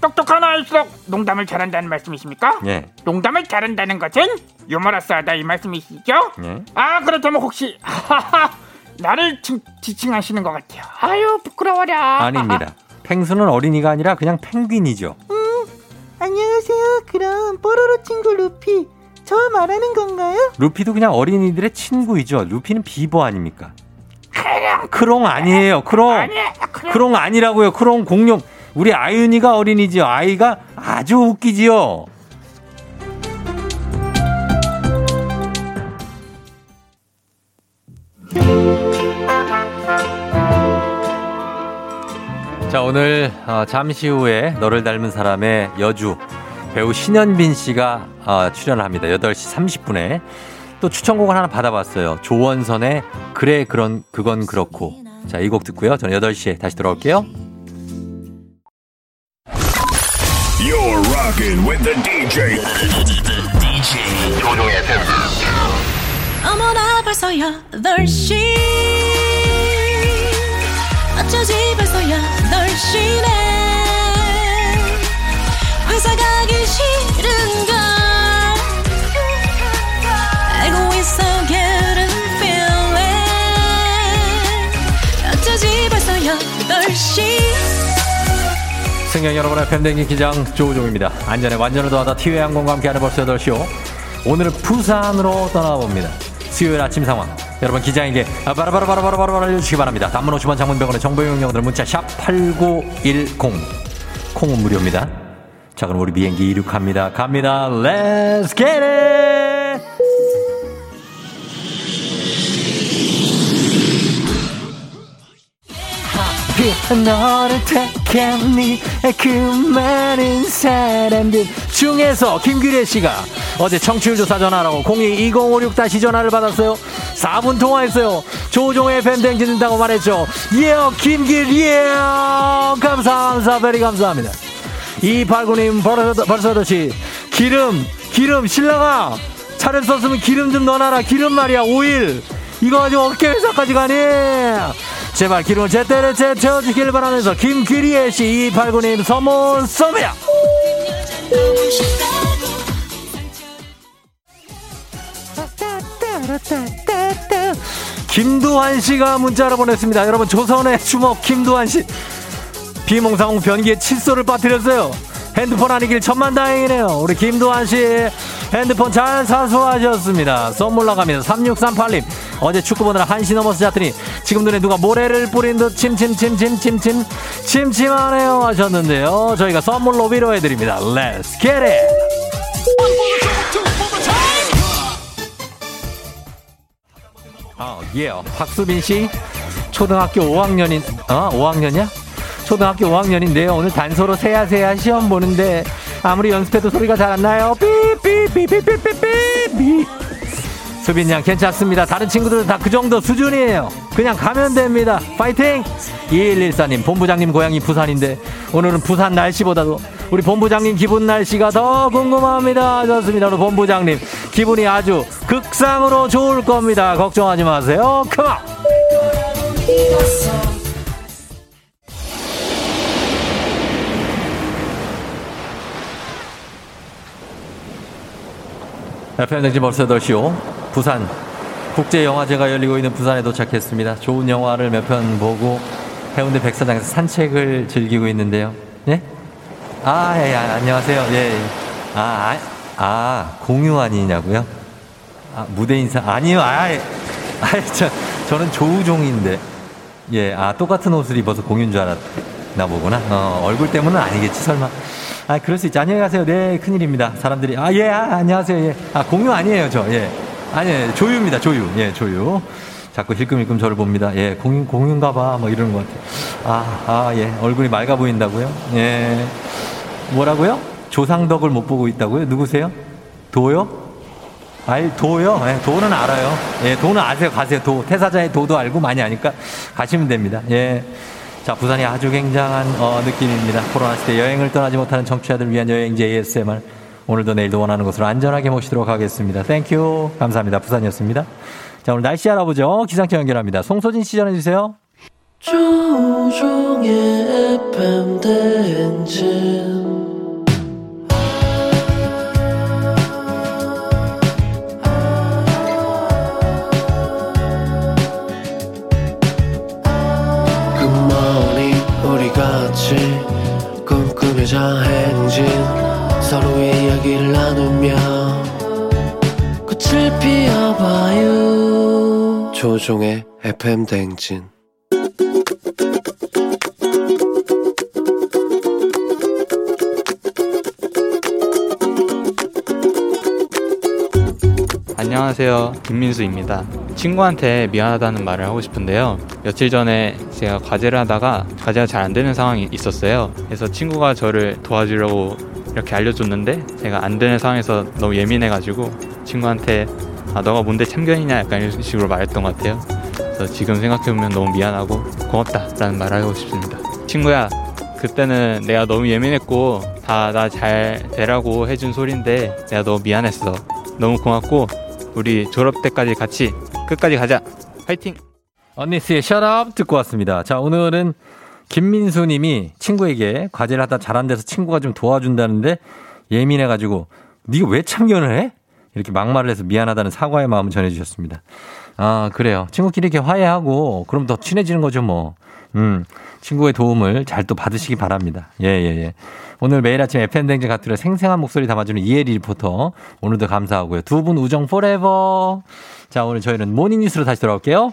똑똑한 아이일수록 농담을 잘한다는 말씀이십니까 예. 농담을 잘한다는 것은 유머러스하다 이 말씀이시죠 예. 아 그렇다면 혹시 나를 칭, 지칭하시는 것 같아요 아유 부끄러워라 아닙니다. (laughs) 펭수는 어린이가 아니라 그냥 펭귄이죠. 안녕하세요. 그럼 뽀로로 친구 루피. 저 말하는 건가요? 루피도 그냥 어린이들의 친구이죠. 루피는 비버 아닙니까? 크롱 아니에요. 크롱. 크롱 아니라고요. 크롱 공룡. 우리 아윤이가 어린이지요. 아이가 아주 웃기지요. (laughs) 자, 오늘 어, 잠시 후에 너를 닮은 사람의 여주 배우 신현빈 씨가 어, 출연합니다. 8시 30분에 또 추천곡을 하나 받아봤어요. 조원선의 그래 그런 그건 그렇고. 자, 이 곡 듣고요. 저는 8시에 다시 돌아올게요. You're rocking with the DJ. DJ 조종의 FM. 어머나 벌써 8시 어쩌지 벌써 8시 네 회사 가기 싫은 걸 알고 있어 getting feeling 어쩌지 벌써 8시 승객 여러분의 팬데믹 기장 조우종입니다. 안전에 완전을 더하다 티웨이 항공과 함께하는 벌써 8시요. 오늘은 부산으로 떠나봅니다. 수요일 아침 상황. 여러분 기장에게 바라바라바라바라바라 알려주시기 바랍니다. 단문 50원 장문병원의 정보용 영들 문자 샵 8910. 콩은 무료입니다. 자 그럼 우리 비행기 이륙합니다. 갑니다. Let's! 너를 택했니? 그 많은 사람들 중에서 김규래 씨가 어제 청취율 조사 전화라고 022056 다시 전화를 받았어요. 4분 통화했어요. 조종의 팬댕 듣는다고 말했죠. 예 김규래 감사 감사 베리 감사합니다. 2899님 벌써, 벌써 듯이 기름 기름 신랑아! 차를 썼으면 기름 좀 넣어놔라. 기름 말이야. 오일. 이거 아주 어깨 회사까지 가니 제발 기름을 제때를 제 채워주길 바라면서 김규리의 씨 2899님 선물 쏩니다 김두한 씨가 문자를 보냈습니다 여러분 조선의 주먹 김두한 씨 비몽사몽 변기에 칫솔을 빠뜨렸어요. 핸드폰 아니길 천만다행이네요. 우리 김도환 씨 핸드폰 잘 사수하셨습니다. 선물 나갑니다. 3638님 어제 축구 보느라 1시 넘어서 잤더니 지금 눈에 누가 모래를 뿌린 듯 침침침침침침 침침하네요 하셨는데요. 저희가 선물로 위로해드립니다. Let's get it! 아, 예. 박수빈 씨 초등학교 5학년인 어 5학년이야? 초등학교 5학년인데요. 오늘 단서로 세야세야 시험 보는데 아무리 연습해도 소리가 잘 안 나요. 삐삐삐삐삐삐삐. 수빈 양 괜찮습니다. 다른 친구들은 다 그 정도 수준이에요. 그냥 가면 됩니다. 파이팅! 2114님, 본부장님 고향이 부산인데 오늘은 부산 날씨보다도 우리 본부장님 기분 날씨가 더 궁금합니다. 좋습니다. 우리 본부장님 기분이 아주 극상으로 좋을 겁니다. 걱정하지 마세요. 컴온! FM등지 벌써 8시오. 부산 국제영화제가 열리고 있는 부산에 도착했습니다. 좋은 영화를 몇 편 보고 해운대 백사장에서 산책을 즐기고 있는데요. 예? 아, 예, 예, 안녕하세요. 예. 예. 아, 아, 아, 공유 아니냐고요? 아, 무대 인사. 아니요, 아, 예. 아, 저, 저는 조우종인데. 예, 아, 똑같은 옷을 입어서 공유인 줄 알았나 보구나. 어, 얼굴 때문은 아니겠지, 설마. 아, 그럴 수 있지. 안녕히 가세요. 네, 큰일입니다. 사람들이. 아, 예, 아, 안녕하세요. 예. 아, 공유 아니에요, 저. 예. 아니, 조유입니다, 조유. 예, 조유. 자꾸 힐끔힐끔 저를 봅니다. 예, 공유, 공유인가 봐. 뭐 이러는 것 같아요. 아, 아, 예. 얼굴이 맑아 보인다고요? 예. 뭐라고요? 조상덕을 못 보고 있다고요? 누구세요? 도요? 알, 도요? 예, 도는 알아요. 예, 도는 아세요. 가세요. 도. 태사자의 도도 알고 많이 아니까 가시면 됩니다. 예. 자, 부산이 아주 굉장한 어, 느낌입니다. 코로나 시대 여행을 떠나지 못하는 청취자들 위한 여행지 ASMR. 오늘도 내일도 원하는 곳으로 안전하게 모시도록 하겠습니다. thank you. 감사합니다. 부산이었습니다. 자, 오늘 날씨 알아보죠. 기상청 연결합니다. 송소진 씨 전해주세요. 조우종의 FM 대행진 꿈꾸며자 행진 서로의 이야기를 나누며 꽃을 피워봐요 조종의 FM 대행진 안녕하세요. 김민수입니다. 친구한테 미안하다는 말을 하고 싶은데요. 며칠 전에 제가 과제를 하다가 과제가 잘 안 되는 상황이 있었어요. 그래서 친구가 저를 도와주려고 이렇게 알려줬는데 제가 안 되는 상황에서 너무 예민해가지고 친구한테 아 너가 뭔데 참견이냐 약간 이런 식으로 말했던 것 같아요. 그래서 지금 생각해보면 너무 미안하고 고맙다라는 말을 하고 싶습니다. 친구야, 그때는 내가 너무 예민했고 다 나 잘 되라고 해준 소린데 내가 너무 미안했어. 너무 고맙고 우리 졸업 때까지 같이 끝까지 가자. 파이팅! 언니스의 셔럽 듣고 왔습니다. 자, 오늘은 김민수 님이 친구에게 과제를 하다 잘안 돼서 친구가 좀 도와준다는데 예민해가지고 네가 왜 참견을 해? 이렇게 막말을 해서 미안하다는 사과의 마음을 전해주셨습니다. 아, 그래요. 친구끼리 이렇게 화해하고 그럼 더 친해지는 거죠, 뭐. 음, 친구의 도움을 잘 또 받으시기 바랍니다. 예, 예, 예. 오늘 매일 아침 FM대행진 가족들 생생한 목소리 담아주는 이혜리 리포터. 오늘도 감사하고요. 두 분 우정 forever. 자, 오늘 저희는 모닝뉴스로 다시 돌아올게요.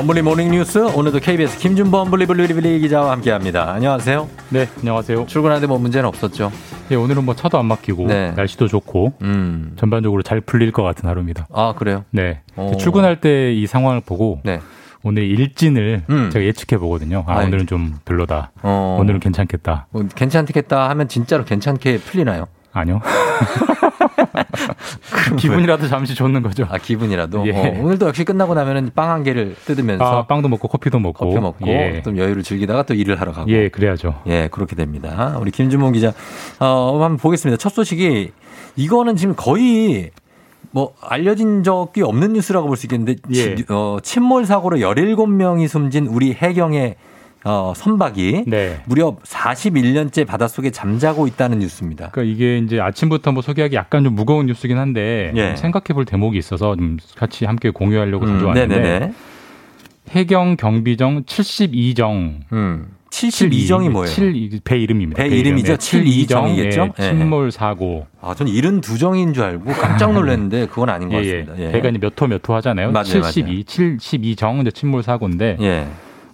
범블리 모닝뉴스 오늘도 KBS 김준범 블리블리블리 기자와 함께합니다. 안녕하세요. 네, 안녕하세요. 출근하는데 뭐 문제는 없었죠? 네, 오늘은 뭐 차도 안 막히고 네. 날씨도 좋고 음. 전반적으로 잘 풀릴 것 같은 하루입니다. 아 그래요? 네, 오. 출근할 때 이 상황을 보고 네. 오늘 일진을 음. 제가 예측해 보거든요. 아 아이. 오늘은 좀 별로다. 어. 오늘은 괜찮겠다. 뭐 괜찮겠다 하면 진짜로 괜찮게 풀리나요? 아니요. (laughs) (laughs) 기분이라도 잠시 좋는 거죠. 아 기분이라도. 예. 어, 오늘도 역시 끝나고 나면은 빵 한 개를 뜯으면서 아, 빵도 먹고 커피도 먹고 커피 먹고 예. 좀 여유를 즐기다가 또 일을 하러 가고. 예, 그래야죠. 예, 그렇게 됩니다. 우리 김준봉 기자, 어, 한번 보겠습니다. 첫 소식이, 이거는 지금 거의, 뭐, 알려진 적이 없는 뉴스라고 볼 수 있겠는데, 예. 치- 어, 침몰 사고로 17명이 숨진 우리 해경의, 어, 선박이 네. 무려 41년째 바닷속에 잠자고 있다는 뉴스입니다. 그러니까 이게 이제 아침부터 뭐 소개하기 약간 좀 무거운 뉴스긴 한데 예. 생각해 볼 대목이 있어서 좀 같이 함께 공유하려고 음, 가져왔는데 네네네. 해경 경비정 72정 음. 72정이 뭐예요? 7, 배 이름입니다. 배 이름이죠? 72정이겠죠? 예, 침몰 사고. 아, 전 72정인 줄 알고 깜짝 놀랐는데 (laughs) 그건 아닌 것 예, 예. 같습니다. 예. 배가 이제 몇 호 몇 호 하잖아요. 맞아요, 72, 72정 이제 침몰 사고인데 예.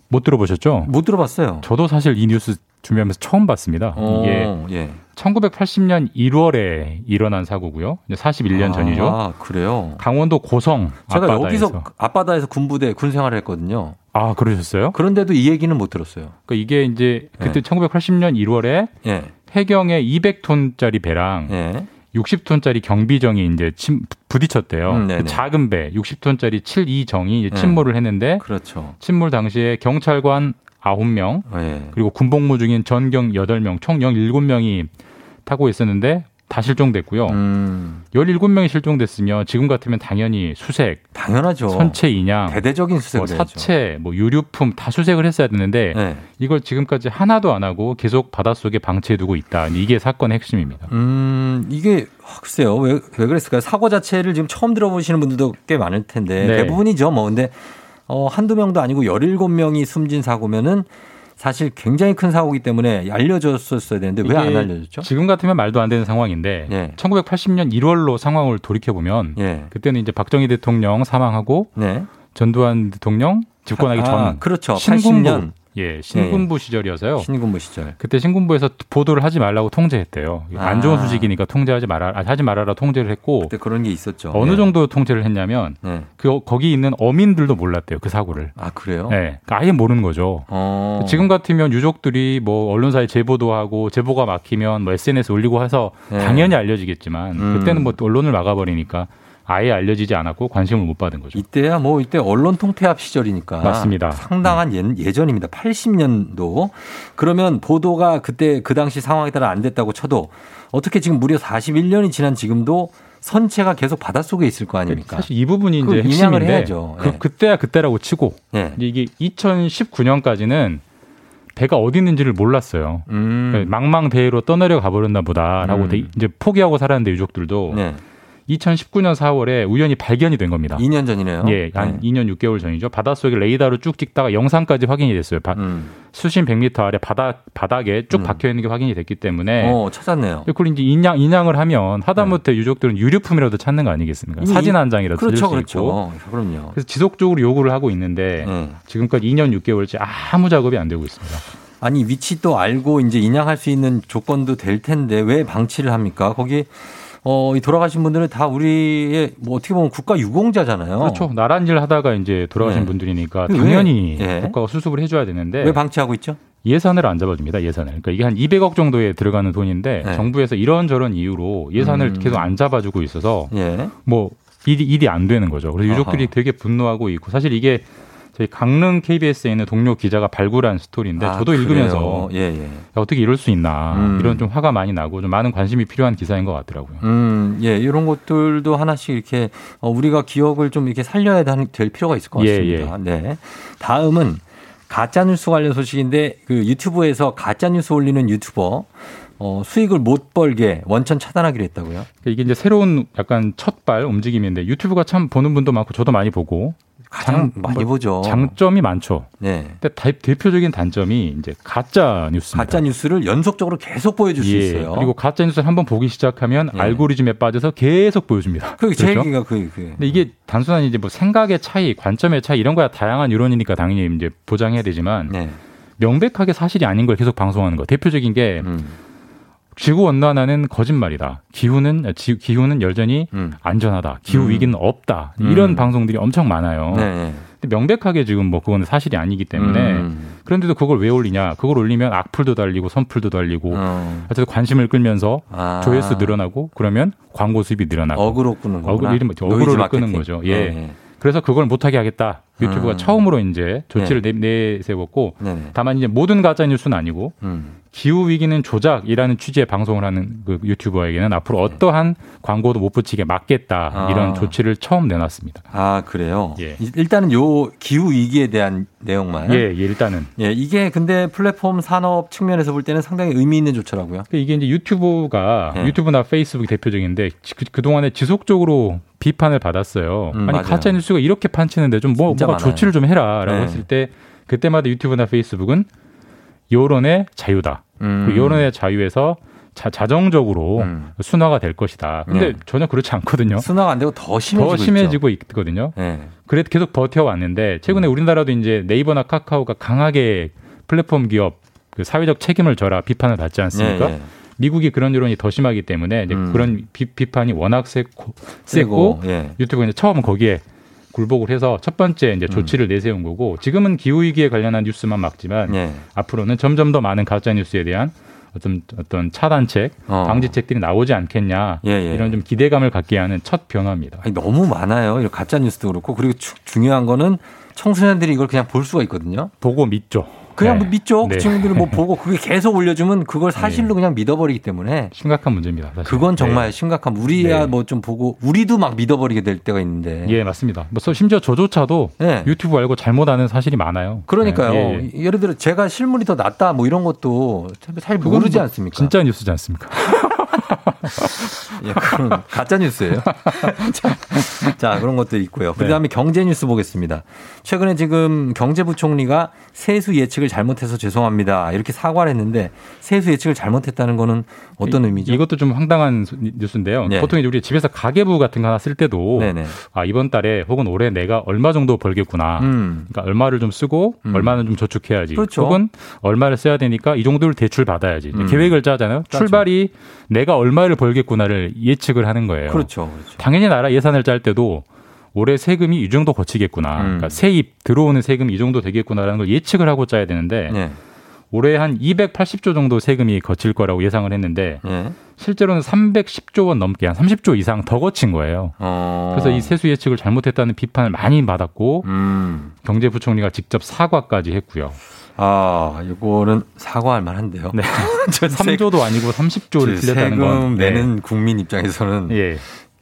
못 들어보셨죠? 못 들어봤어요. 저도 사실 이 뉴스 준비하면서 처음 봤습니다. 어, 이게 예. 1980년 1월에 일어난 사고고요. 이제 41년 전이죠. 아, 그래요? 강원도 고성 제가 앞바다에서. 여기서 앞바다에서 군부대 군 생활을 했거든요. 아 그러셨어요? 그런데도 이 얘기는 못 들었어요. 그러니까 이게 이제 그때 예. 1980년 1월에 예. 해경에 200톤짜리 배랑 예. 60톤짜리 경비정이 이제 침, 부딪혔대요. 음. 그 작은 배 60톤짜리 72정이 이제 네. 침몰을 했는데 그렇죠. 침몰 당시에 경찰관 9명 예. 그리고 군복무 중인 전경 8명 총 17명이 타고 있었는데 다 실종됐고요. 음. 17명이 실종됐으면 지금 같으면 당연히 수색, 당연하죠. 선체 인양, 대대적인 뭐 수색을 해야죠. 사체, 뭐 유류품 다 수색을 했어야 되는데 네. 이걸 지금까지 하나도 안 하고 계속 바닷속에 방치해두고 있다. 이게 사건의 핵심입니다. 음, 이게 글쎄요. 왜, 왜 그랬을까요? 사고 자체를 지금 처음 들어보시는 분들도 꽤 많을 텐데 네. 대부분이죠. 뭐 근데 어, 한두 명도 아니고 17명이 숨진 사고면은 사실 굉장히 큰 사고이기 때문에 알려졌었어야 되는데 왜 안 알려졌죠? 지금 같으면 말도 안 되는 상황인데 예. 1980년 1월로 상황을 돌이켜 보면 예. 그때는 이제 박정희 대통령 사망하고 네. 전두환 대통령 집권하기 아, 전 그렇죠. 신군부 80년. 예 신군부 시절이어서요. 신군부 시절. 그때 신군부에서 보도를 하지 말라고 통제했대요. 안 좋은 아. 소식이니까 통제하지 말아 아, 하지 말아라 통제를 했고 그때 그런 게 있었죠. 어느 예. 정도 통제를 했냐면 네. 그 거기 있는 어민들도 몰랐대요 그 사고를. 아 그래요? 네, 그러니까 아예 모르는 거죠. 어. 지금 같으면 유족들이 뭐 언론사에 제보도 하고 제보가 막히면 뭐 SNS 올리고 해서 네. 당연히 알려지겠지만 음. 그때는 뭐 언론을 막아버리니까 아예 알려지지 않았고 관심을 못 받은 거죠. 이때야 뭐 이때 언론 통폐합 시절이니까 맞습니다. 상당한 예, 예전입니다. 80년도. 그러면 보도가 그때 그 당시 상황에 따라 안 됐다고 쳐도 어떻게 지금 무려 41년이 지난 지금도 선체가 계속 바닷속에 있을 거 아닙니까? 사실 이 부분이 이제 핵심인데 해야죠. 그, 예. 그때야 그때라고 치고 예. 이제 이게 2019년까지는 배가 어디 있는지를 몰랐어요. 음. 그러니까 망망대해로 떠내려 가버렸나 보다라고 음. 돼- 이제 포기하고 살았는데 유족들도 네. 2019년 4월에 우연히 발견이 된 겁니다. 2년 전이네요. 예, 한 네. 2년 6개월 전이죠. 바닷속에 레이더로 쭉 찍다가 영상까지 확인이 됐어요. 바- 음. 수심 100m 아래 바닥 바닥에 쭉 박혀 있는 게 확인이 됐기 때문에 어, 찾았네요. 그걸 이제 인양 인양을 하면 하다못해 유족들은 유류품이라도 찾는 거 아니겠습니까? 이미 사진 이- 한 장이라도 그렇죠, 수 그렇죠. 있고. 그럼요. 그래서 지속적으로 요구를 하고 있는데 네. 지금까지 2년 6개월째 아무 작업이 안 되고 있습니다. 아니 위치 또 알고 이제 인양할 수 있는 조건도 될 텐데 왜 방치를 합니까? 거기 어, 이 돌아가신 분들은 다 우리의 뭐 어떻게 보면 국가 유공자잖아요. 그렇죠. 나란 일 하다가 이제 돌아가신 네. 분들이니까 왜? 당연히 예. 국가가 수습을 해줘야 되는데 왜 방치하고 있죠? 예산을 안 잡아줍니다. 예산을. 그러니까 이게 한 200억 정도에 들어가는 돈인데 네. 정부에서 이런저런 이유로 예산을 음. 계속 안 잡아주고 있어서 예. 뭐 일이 일이 안 되는 거죠. 그래서 유족들이 아하. 되게 분노하고 있고 사실 이게 저희 강릉 KBS에 있는 동료 기자가 발굴한 스토리인데 아, 저도 읽으면서? 예, 예. 야, 어떻게 이럴 수 있나 음. 이런 좀 화가 많이 나고 좀 많은 관심이 필요한 기사인 것 같더라고요. 음, 예, 이런 것들도 하나씩 이렇게 어, 우리가 기억을 좀 이렇게 살려야 되- 될 필요가 있을 것 예, 같습니다. 네. 다음은 가짜 뉴스 관련 소식인데 그 유튜브에서 가짜 뉴스 올리는 유튜버 어, 수익을 못 벌게 원천 차단하기로 했다고요? 그러니까 이게 이제 새로운 약간 첫발 움직임인데 유튜브가 참 보는 분도 많고 저도 많이 보고 가장 많이 보죠. 장점이 많죠. 네. 근데 다- 대표적인 단점이 이제 가짜 뉴스입니다. 가짜 뉴스를 연속적으로 계속 보여줄 수 예, 있어요. 그리고 가짜 뉴스를 한번 보기 시작하면 예. 알고리즘에 빠져서 계속 보여줍니다. 그게 제 그렇죠? 얘기가 그, 그. 근데 이게 단순한 이제 뭐 생각의 차이, 관점의 차이 이런 거야 다양한 이론이니까 당연히 이제 보장해야 되지만 네. 명백하게 사실이 아닌 걸 계속 방송하는 거. 대표적인 게 음. 지구 온난화는 거짓말이다. 기후는 지- 기후는 여전히 음. 안전하다. 기후 음. 위기는 없다. 이런 음. 방송들이 엄청 많아요. 네. 근데 명백하게 지금 뭐 그거는 사실이 아니기 때문에 음. 그런데도 그걸 왜 올리냐? 그걸 올리면 악플도 달리고 선플도 달리고 어. 어쨌든 관심을 끌면서 아. 조회수 늘어나고 그러면 광고 수입이 늘어나고 어그로 끄는 거구나. 어그로 이름 어그로를. 끄는 거죠. 예. 네. 그래서 그걸 못하게 하겠다. 유튜브가 음. 처음으로 이제 조치를 내, 내세웠고 네네. 다만 이제 모든 가짜 뉴스는 아니고 음. 기후 위기는 조작이라는 취지의 방송을 하는 그 유튜버에게는 앞으로 어떠한 광고도 못 붙이게 막겠다 아. 이런 조치를 처음 내놨습니다. 아, 그래요? 예. 일- 일단은 요 기후 위기에 대한 내용만. 예, 예, 일단은 예, 이게 근데 플랫폼 산업 측면에서 볼 때는 상당히 의미 있는 조처라고요. 이게 이제 유튜브가 네. 유튜브나 페이스북이 대표적인데 그, 그동안에 지속적으로 비판을 받았어요. 음, 아니 맞아요. 가짜 뉴스가 이렇게 판치는데 좀 뭐, 뭔가 많아요. 조치를 좀 해라라고 네. 했을 때 그때마다 유튜브나 페이스북은 여론의 자유다. 음. 그 여론의 자유에서 자, 자정적으로 음. 순화가 될 것이다. 근데 네. 전혀 그렇지 않거든요. 순화가 안 되고 더 심해지고 더 심해지고 있거든요. 있죠. 예. 그래도 계속 버텨왔는데 음. 최근에 우리나라도 이제 네이버나 카카오가 강하게 플랫폼 기업 그 사회적 책임을 져라 비판을 받지 않습니까? 예, 예. 미국이 그런 여론이 더 심하기 때문에 이제 음. 그런 비, 비판이 워낙 세 고, 세고, 세고 예. 유튜브가 이제 처음 거기에 굴복을 해서 첫 번째 이제 조치를 내세운 거고 지금은 기후 위기에 관련한 뉴스만 막지만 예. 앞으로는 점점 더 많은 가짜 뉴스에 대한 어떤 어떤 차단책, 어. 방지책들이 나오지 않겠냐 예, 예. 이런 좀 기대감을 갖게 하는 첫 변화입니다. 아니, 너무 많아요. 이런 가짜 뉴스도 그렇고 그리고 추- 중요한 거는 청소년들이 이걸 그냥 볼 수가 있거든요. 보고 믿죠. 그냥 네. 뭐 믿죠. 그 네. 친구들은 뭐 (laughs) 보고 그게 계속 올려주면 그걸 사실로 그냥 믿어버리기 때문에 심각한 문제입니다. 사실. 그건 정말 네. 심각한 우리야 네. 뭐좀 보고 우리도 막 믿어버리게 될 때가 있는데 예, 맞습니다. 뭐 서- 심지어 저조차도 네. 유튜브 알고 잘못 아는 사실이 많아요. 그러니까요. 예, 예. 예를 들어 제가 실물이 더 낫다 뭐 이런 것도 그건 모르지 뭐 않습니까? 진짜 뉴스지 않습니까? 예, 그런 가짜 뉴스예요. 자, (laughs) 자, 그런 것도 있고요. 네. 그다음에 경제 뉴스 보겠습니다. 최근에 지금 경제부총리가 세수 예측을 잘못해서 죄송합니다. 이렇게 사과를 했는데 세수 예측을 잘못했다는 거는 어떤 의미죠? 이것도 좀 황당한 소- 뉴스인데요. 네. 보통 이제 우리 집에서 가계부 같은 거 하나 쓸 때도 네네. 아 이번 달에 혹은 올해 내가 얼마 정도 벌겠구나. 음. 그러니까 얼마를 좀 쓰고 얼마는 좀 저축해야지. 그렇죠. 혹은 얼마를 써야 되니까 이 정도를 대출 받아야지. 음. 계획을 짜잖아요. 짜죠. 출발이 내가 얼마를 벌겠구나를 예측을 하는 거예요. 그렇죠. 그렇죠. 당연히 나라 예산을 짤 때도 올해 세금이 이 정도 거치겠구나. 음. 그러니까 세입 들어오는 세금이 이 정도 되겠구나라는 걸 예측을 하고 짜야 되는데 네. 올해 한 280조 정도 세금이 거칠 거라고 예상을 했는데 네. 실제로는 310조 원 넘게 한 30조 이상 더 거친 거예요. 어. 그래서 이 세수 예측을 잘못했다는 비판을 많이 받았고 음. 경제부총리가 직접 사과까지 했고요. 아, 이거는 사과할 만한데요. 네. (laughs) 저 3조도 아니고 30조를 저 틀렸다는 세금 건 네. 내는 국민 입장에서는 예.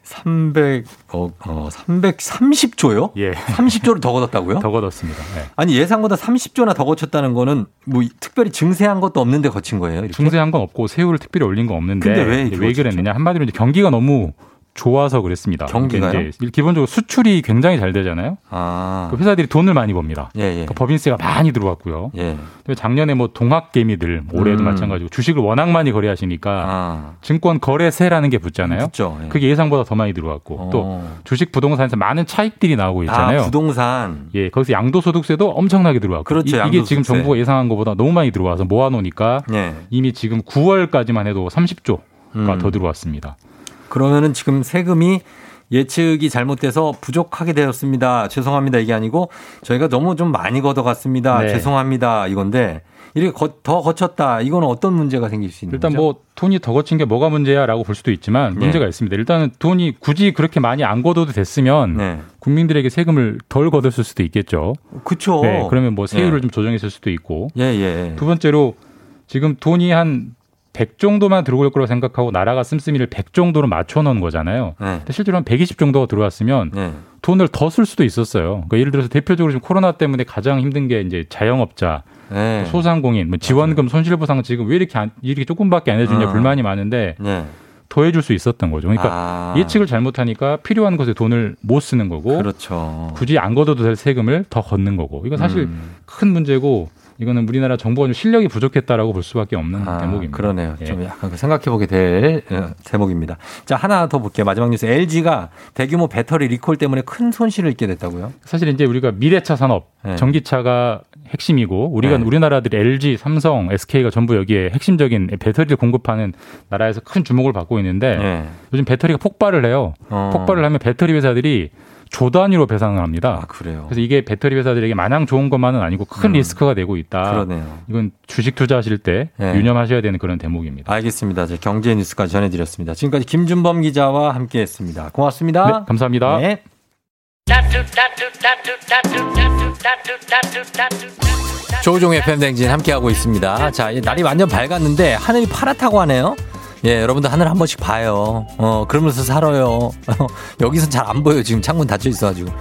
300, 어, 어 330조요? 예. 30조를 더 걷었다고요? (laughs) 더 걷었습니다. 네. 아니 예상보다 30조나 더 거쳤다는 거는 뭐 특별히 증세한 것도 없는데 거친 거예요. 이렇게? 중세한 건 없고 세율을 특별히 올린 건 없는데 근데 왜 왜 그랬느냐 한마디로 이제 경기가 너무 좋아서 그랬습니다. 경기가요? 그러니까 이제 기본적으로 수출이 굉장히 잘 되잖아요. 아. 그 회사들이 돈을 많이 법니다. 예, 예. 그 법인세가 많이 들어왔고요. 예. 작년에 뭐 동학개미들 올해도 음. 마찬가지고 주식을 워낙 많이 거래하시니까 아. 증권 거래세라는 게 붙잖아요. 붙죠. 예. 그게 예상보다 더 많이 들어왔고 어. 또 주식 부동산에서 많은 차익들이 나오고 있잖아요. 아, 부동산. 예, 거기서 양도소득세도 엄청나게 들어왔고 그렇죠, 이, 게. 지금 정부가 예상한 것보다 너무 많이 들어와서 모아놓으니까 예. 이미 지금 9월까지만 해도 30조가 음. 더 들어왔습니다. 그러면은 지금 세금이 예측이 잘못돼서 부족하게 되었습니다. 죄송합니다. 이게 아니고 저희가 너무 좀 많이 걷어갔습니다. 네. 죄송합니다. 이건데 이렇게 거- 더 거쳤다. 이거는 어떤 문제가 생길 수 있는 일단 거죠? 뭐 돈이 더 거친 게 뭐가 문제야라고 볼 수도 있지만 네. 문제가 있습니다. 일단은 돈이 굳이 그렇게 많이 안 걷어도 됐으면 네. 국민들에게 세금을 덜 걷었을 수도 있겠죠. 그쵸. 네, 그러면 뭐 세율을 예. 좀 조정했을 수도 있고. 예, 예. 두 번째로 지금 돈이 한 100 정도만 들어올 거라고 생각하고 나라가 씀씀이를 100 정도로 맞춰 놓은 거잖아요. 네. 근데 실제로 한120 정도가 들어왔으면 네. 돈을 더 쓸 수도 있었어요. 그러니까 예를 들어서 대표적으로 지금 코로나 때문에 가장 힘든 게 이제 자영업자, 네. 소상공인, 뭐 지원금, 손실보상 지금 왜 이렇게 안, 이렇게 조금밖에 안 해주냐 어. 불만이 많은데 네. 더 해줄 수 있었던 거죠. 그러니까 아. 예측을 잘못하니까 필요한 것에 돈을 못 쓰는 거고 그렇죠. 굳이 안 걷어도 될 세금을 더 걷는 거고 이건 사실 음. 큰 문제고 이거는 우리나라 정부가 좀 실력이 부족했다라고 볼 수밖에 없는 아, 대목입니다. 그러네요. 예. 좀 약간 생각해보게 될 어, 대목입니다. 자, 하나 더 볼게요. 마지막 뉴스. LG가 대규모 배터리 리콜 때문에 큰 손실을 입게 됐다고요? 사실 이제 우리가 미래차 산업, 네. 전기차가 핵심이고 우리가 네. 우리나라들이 LG, 삼성, SK가 전부 여기에 핵심적인 배터리를 공급하는 나라에서 큰 주목을 받고 있는데 네. 요즘 배터리가 폭발을 해요. 어. 폭발을 하면 배터리 회사들이 조 단위로 배상을 합니다. 아, 그래요. 그래서 이게 배터리 회사들에게 마냥 좋은 것만은 아니고 큰 음. 리스크가 되고 있다. 그러네요. 이건 주식 투자하실 때 네. 유념하셔야 되는 그런 대목입니다. 알겠습니다. 제 경제 뉴스까지 전해드렸습니다. 지금까지 김준범 기자와 함께했습니다. 고맙습니다. 네, 감사합니다. 네. 조우종의 팬댕진 함께하고 있습니다. 자, 이 날이 완전 밝았는데 하늘이 파랗다고 하네요. 예, 여러분들 하늘 한 번씩 봐요. 어, 그러면서 살아요. (laughs) 여기선 잘안 보여요. 지금 창문 닫혀 있어가지고.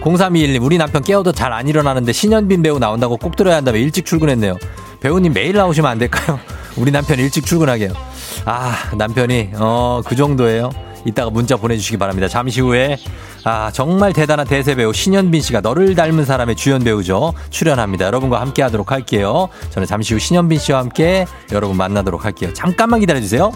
0321님, 우리 남편 깨워도 잘 안 일어나는데 신현빈 배우 나온다고 꼭 들어야 한다며 일찍 출근했네요. 배우님 매일 나오시면 안 될까요? (laughs) 우리 남편 일찍 출근하게요. 아, 남편이, 어, 그 정도예요. 이따가 문자 보내주시기 바랍니다. 잠시 후에 아 정말 대단한 대세 배우 신현빈 씨가 너를 닮은 사람의 주연 배우죠 출연합니다. 여러분과 함께 하도록 할게요. 저는 잠시 후 신현빈 씨와 함께 여러분 만나도록 할게요. 잠깐만 기다려주세요.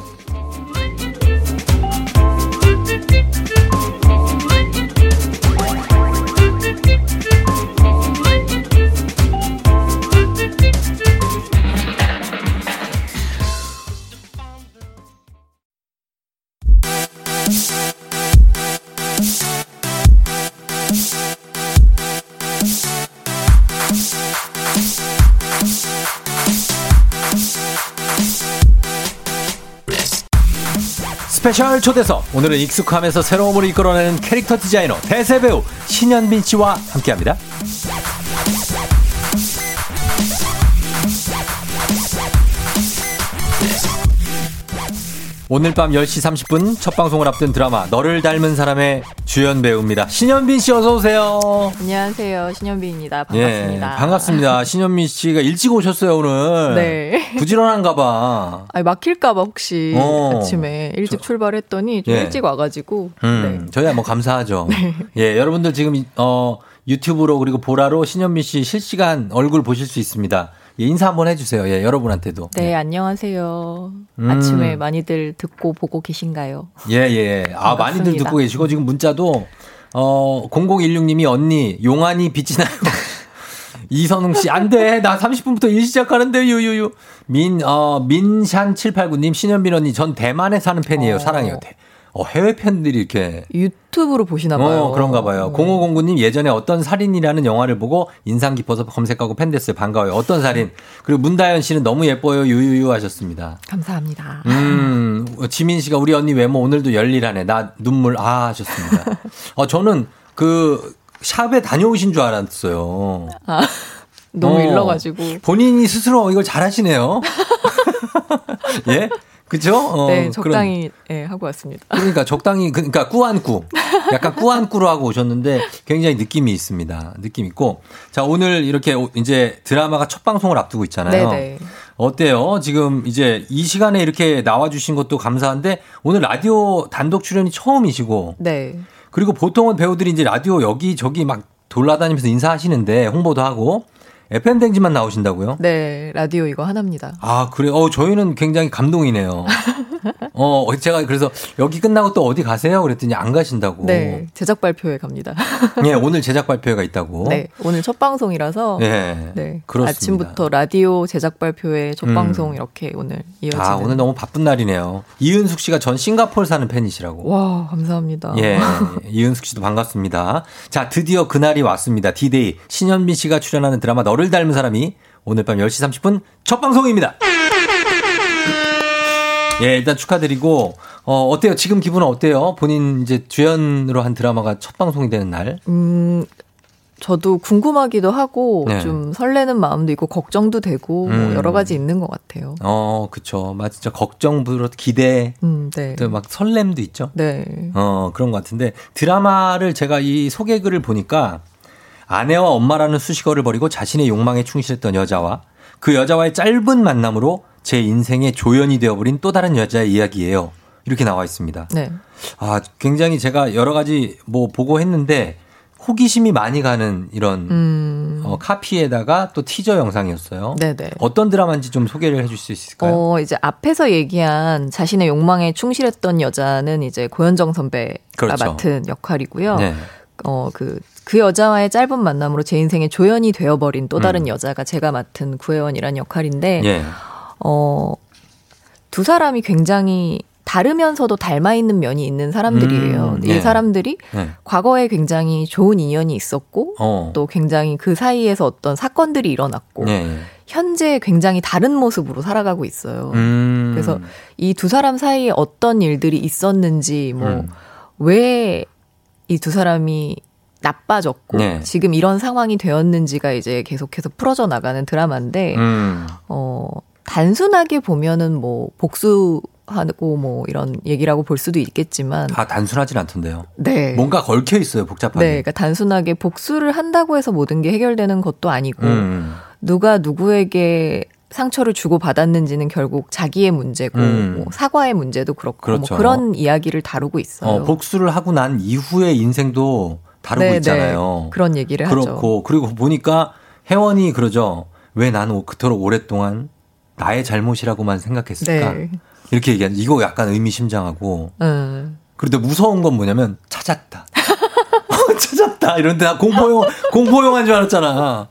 스페셜 초대석 오늘은 익숙함에서 새로움을 이끌어내는 캐릭터 디자이너 대세 배우 신현빈 씨와 함께합니다. 오늘 밤 10시 30분 첫 방송을 앞둔 드라마 너를 닮은 사람의 주연 배우입니다. 신현빈 씨 어서 오세요. 안녕하세요. 신현빈입니다. 예, 반갑습니다. 반갑습니다. 신현빈 씨가 일찍 오셨어요, 오늘. 네. 부지런한가 봐. 아니, 막힐까 봐 혹시 어. 아침에 일찍 출발했더니 좀 예. 일찍 와 가지고. 음, 저희야 뭐 감사하죠. (laughs) 예, 여러분들 지금 어 유튜브로 그리고 보라로 신현민 씨 실시간 얼굴 보실 수 있습니다. 예, 인사 한번 해주세요. 예, 여러분한테도. 네, 안녕하세요. 음. 아침에 많이들 듣고 보고 계신가요? 예, 예. 아, 많이들 반갑습니다. 듣고 계시고 지금 문자도 어 0016님이 언니 용안이 빛이 나요. (laughs) 이선웅 씨, 안 돼. 나 30분부터 일 시작하는데, 유유유. 민, 어, 민샨 789님, 신현빈 언니, 전 대만에 사는 팬이에요. 사랑해요. 대- 어, 해외 팬들이 이렇게. 유튜브로 보시나 봐요. 어, 그런가 봐요. 0509님 예전에 어떤 살인이라는 영화를 보고 인상 깊어서 검색하고 팬 됐어요. 반가워요. 어떤 살인. 그리고 문다현 씨는 너무 예뻐요. 유유유 하셨습니다. 감사합니다. 음, 지민 씨가 우리 언니 외모 오늘도 열일하네. 나 눈물 아 하셨습니다. 어, 저는 그 샵에 다녀오신 줄 알았어요. 아, 너무 어, 일러가지고. 본인이 스스로 이걸 잘하시네요. (laughs) 예? 그죠? 어, 네, 그런- 적당히 예, 하고 왔습니다. 그러니까 적당히 그러니까 꾸안꾸 약간 꾸안꾸로 하고 오셨는데 굉장히 느낌이 있습니다. 느낌 있고 자 오늘 이렇게 오- 이제 드라마가 첫 방송을 앞두고 있잖아요. 네네. 어때요? 지금 이제 이 시간에 이렇게 나와 주신 것도 감사한데 오늘 라디오 단독 출연이 처음이시고 네. 그리고 보통은 배우들이 이제 라디오 여기 저기 막 돌아다니면서 인사하시는데 홍보도 하고 FM 댕지만 나오신다고요? 네, 라디오 이거 하나입니다. 아, 그래. 어, 저희는 굉장히 감동이네요. (laughs) 어, 제가 그래서 여기 끝나고 또 어디 가세요? 그랬더니 안 가신다고. 네, 제작 발표회 갑니다. (laughs) 예, 오늘 제작 발표회가 있다고. 네, 오늘 첫 방송이라서 예. 네, 그렇습니다. 아침부터 라디오 제작 발표회 첫 음. 방송 이렇게 오늘 이어지는. 아, 오늘 너무 바쁜 날이네요. 이은숙 씨가 전 싱가포르 사는 팬이시라고. 와, 감사합니다. 예, 이은숙 씨도 반갑습니다. 자, 드디어 그날이 왔습니다. 디데이. 신현빈 씨가 출연하는 드라마 너를 닮은 사람이 오늘 밤 10시 30분 첫 방송입니다. 예, 일단 축하드리고, 어, 어때요? 지금 기분은 어때요? 본인 이제 주연으로 한 드라마가 첫 방송이 되는 날. 음, 저도 궁금하기도 하고 네. 좀 설레는 마음도 있고 걱정도 되고 뭐 음. 여러 가지 있는 것 같아요. 어, 그쵸. 막 진짜 걱정, 부러 기대, 음, 네. 또막 설렘도 있죠. 네. 어, 그런 것 같은데 드라마를 제가 이 소개글을 보니까 아내와 엄마라는 수식어를 버리고 자신의 욕망에 충실했던 여자와 그 여자와의 짧은 만남으로 제 인생의 조연이 되어버린 또 다른 여자의 이야기예요. 이렇게 나와 있습니다. 네. 아, 굉장히 제가 여러 가지 뭐 보고 했는데 호기심이 많이 가는 이런 음. 어, 카피에다가 또 티저 영상이었어요. 네네. 어떤 드라마인지 좀 소개를 해줄 수 있을까요? 어, 이제 앞에서 얘기한 자신의 욕망에 충실했던 여자는 이제 고현정 선배가 그렇죠. 맡은 역할이고요. 네. 어, 그, 그 여자와의 짧은 만남으로 제 인생의 조연이 되어버린 또 다른 음. 여자가 제가 맡은 구혜원이라는 역할인데, 예. 어, 두 사람이 굉장히 다르면서도 닮아 있는 면이 있는 사람들이에요. 음, 이 예. 사람들이 네. 과거에 굉장히 좋은 인연이 있었고, 어. 또 굉장히 그 사이에서 어떤 사건들이 일어났고, 네. 현재 굉장히 다른 모습으로 살아가고 있어요. 음. 그래서 이 두 사람 사이에 어떤 일들이 있었는지, 뭐, 음. 왜이두 사람이 나빠졌고, 네. 지금 이런 상황이 되었는지가 이제 계속해서 풀어져 나가는 드라마인데, 음. 어, 단순하게 보면은 뭐, 복수 하고 뭐, 이런 얘기라고 볼 수도 있겠지만, 아, 단순하진 않던데요. 네. 뭔가 걸켜 있어요, 복잡하게. 네, 그러니까 단순하게 복수를 한다고 해서 모든 게 해결되는 것도 아니고, 음. 누가 누구에게 상처를 주고 받았는지는 결국 자기의 문제고 음. 뭐 사과의 문제도 그렇고 그렇죠. 뭐 그런 이야기를 다루고 있어요. 어, 복수를 하고 난 이후의 인생도 다루고 네, 있잖아요. 네. 그런 얘기를 하죠. 그렇고 그리고 보니까 혜원이 그러죠. 왜 나는 그토록 오랫동안 나의 잘못이라고만 생각했을까? 네. 이렇게 얘기하는 이거 약간 의미심장하고 음. 그런데 무서운 건 뭐냐면 찾았다. 어, (laughs) 찾았다. 이런데 나 공포영 공포 영화인 줄 알았잖아.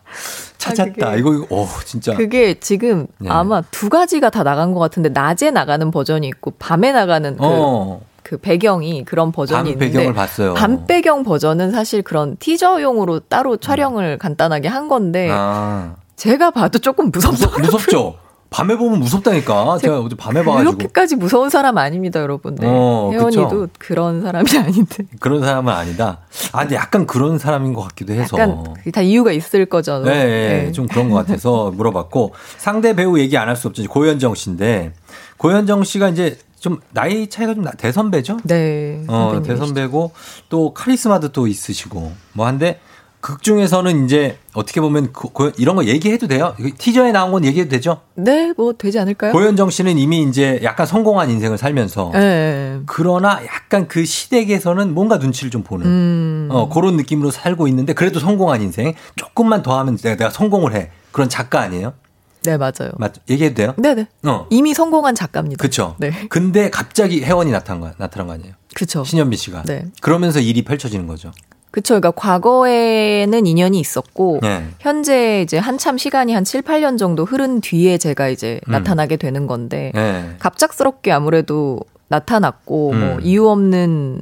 찾았다. 그게- 이거 이거 어 진짜. 그게 지금 네. 아마 두 가지가 다 나간 것 같은데 낮에 나가는 버전이 있고 밤에 나가는 그, 어. 그 배경이 그런 버전이 밤 있는데 배경을 봤어요. 밤 배경 버전은 사실 그런 티저용으로 따로 촬영을 간단하게 한 건데 음. 아. 제가 봐도 조금 무섭다. 무섭죠. 밤에 보면 무섭다니까. 제가 어제 밤에 봐가지고. 그렇게까지 무서운 사람 아닙니다, 여러분. 네. 어, 혜원이도. 그런 사람이 아닌데. 그런 사람은 아니다. 아, 근데 약간 그런 사람인 것 같기도 해서. 약간 다 이유가 있을 거죠. 네, 네, 좀 그런 것 같아서 물어봤고 상대 배우 얘기 안 할 수 없죠. 고현정 씨인데 고현정 씨가 이제 좀 나이 차이가 좀 나- 대선배죠? 네. 어. 대선배고 또 카리스마도 또 있으시고 뭐 한데 극 중에서는 이제 어떻게 보면 그- 고- 이런 거 얘기해도 돼요? 티저에 나온 건 얘기해도 되죠? 네, 뭐 되지 않을까요? 고현정 씨는 이미 이제 약간 성공한 인생을 살면서 네. 그러나 약간 그 시댁에서는 뭔가 눈치를 좀 보는 음. 어, 그런 느낌으로 살고 있는데 그래도 성공한 인생 조금만 더 하면 내가, 내가 성공을 해 그런 작가 아니에요? 네, 맞아요. 맞죠? 얘기해도 돼요? 네네. 어. 이미 성공한 작가입니다. 그쵸. 네. 근데 갑자기 혜원이 나타난 거, 나타난 거 아니에요? 그쵸. 신현미 씨가. 네. 그러면서 일이 펼쳐지는 거죠. 그쵸. 그러니까 과거에는 인연이 있었고, 네. 현재 이제 한참 시간이 한 7, 8년 정도 흐른 뒤에 제가 이제 음. 나타나게 되는 건데, 네. 갑작스럽게 아무래도 나타났고, 뭐, 음. 이유 없는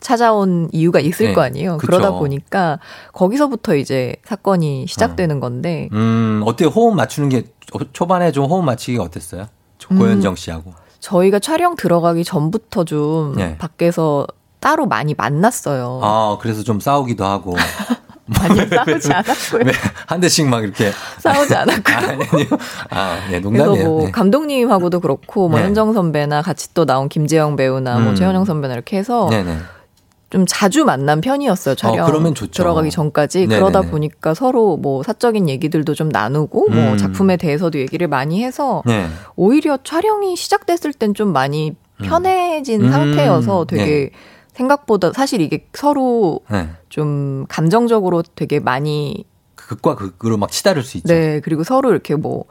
찾아온 이유가 있을 네. 거 아니에요. 그쵸. 그러다 보니까 거기서부터 이제 사건이 시작되는 건데, 음, 어때요? 호흡 맞추는 게 초반에 좀 호흡 맞추기가 어땠어요? 음. 고현정 씨하고. 저희가 촬영 들어가기 전부터 좀 네. 밖에서 따로 많이 만났어요. 아, 그래서 좀 싸우기도 하고. (laughs) 많이 (laughs) 싸우지 않았고요. 왜 한 대씩 막 이렇게. 싸우지 않았고. 아니, 아니요. 아, 예, 그래서 농담이에요. 뭐 네. 감독님하고도 그렇고 뭐 네. 현정 선배나 같이 또 나온 김재영 배우나 뭐 음. 최현영 선배나 이렇게 해서 네네. 좀 자주 만난 편이었어요 촬영 어, 그러면 좋죠. 들어가기 전까지 네네네. 그러다 보니까 서로 뭐 사적인 얘기들도 좀 나누고 뭐 음. 작품에 대해서도 얘기를 많이 해서 네. 오히려 촬영이 시작됐을 땐 좀 많이 편해진 음. 상태여서 되게 네. 생각보다 사실 이게 서로 네. 좀 감정적으로 되게 많이 극과 극으로 막 치다를 수 있죠. 네, 그리고 서로 이렇게 뭐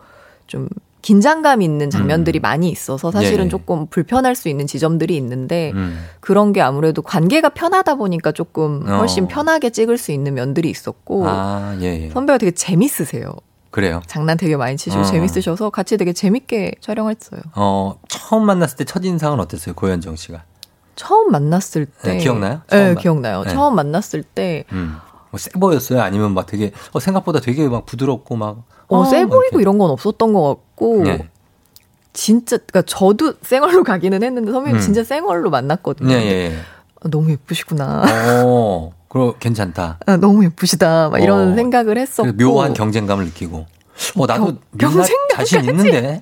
좀 긴장감 있는 장면들이 많이 있어서 사실은 음. 네네. 조금 불편할 수 있는 지점들이 있는데 음. 그런 게 아무래도 관계가 편하다 보니까 조금 훨씬 어. 편하게 찍을 수 있는 면들이 있었고 아, 예, 예. 선배가 되게 재밌으세요. 그래요. 장난 되게 많이 치시고 어. 재밌으셔서 같이 되게 재밌게 촬영했어요. 어, 처음 만났을 때 첫인상은 어땠어요? 고현정 씨가. 처음 만났을 때 네, 기억나요? 네, 만- 기억나요. 네. 처음 만났을 때 음. 뭐세 보였어요? 아니면 막 되게, 어, 생각보다 되게 막 부드럽고 막. 어, 어, 세막 보이고 이런 건 없었던 것 같고 네. 진짜 그러니까 저도 쌩얼로 가기는 했는데 선배님 음. 진짜 쌩얼로 만났거든요. 예, 예, 예. 아, 너무 예쁘시구나. 어, 그럼 괜찮다. 아, 너무 예쁘시다. 막 이런 어. 생각을 했었고. 묘한 경쟁감을 느끼고. 어, 나도 경- 경쟁감까지? 자신 있는데.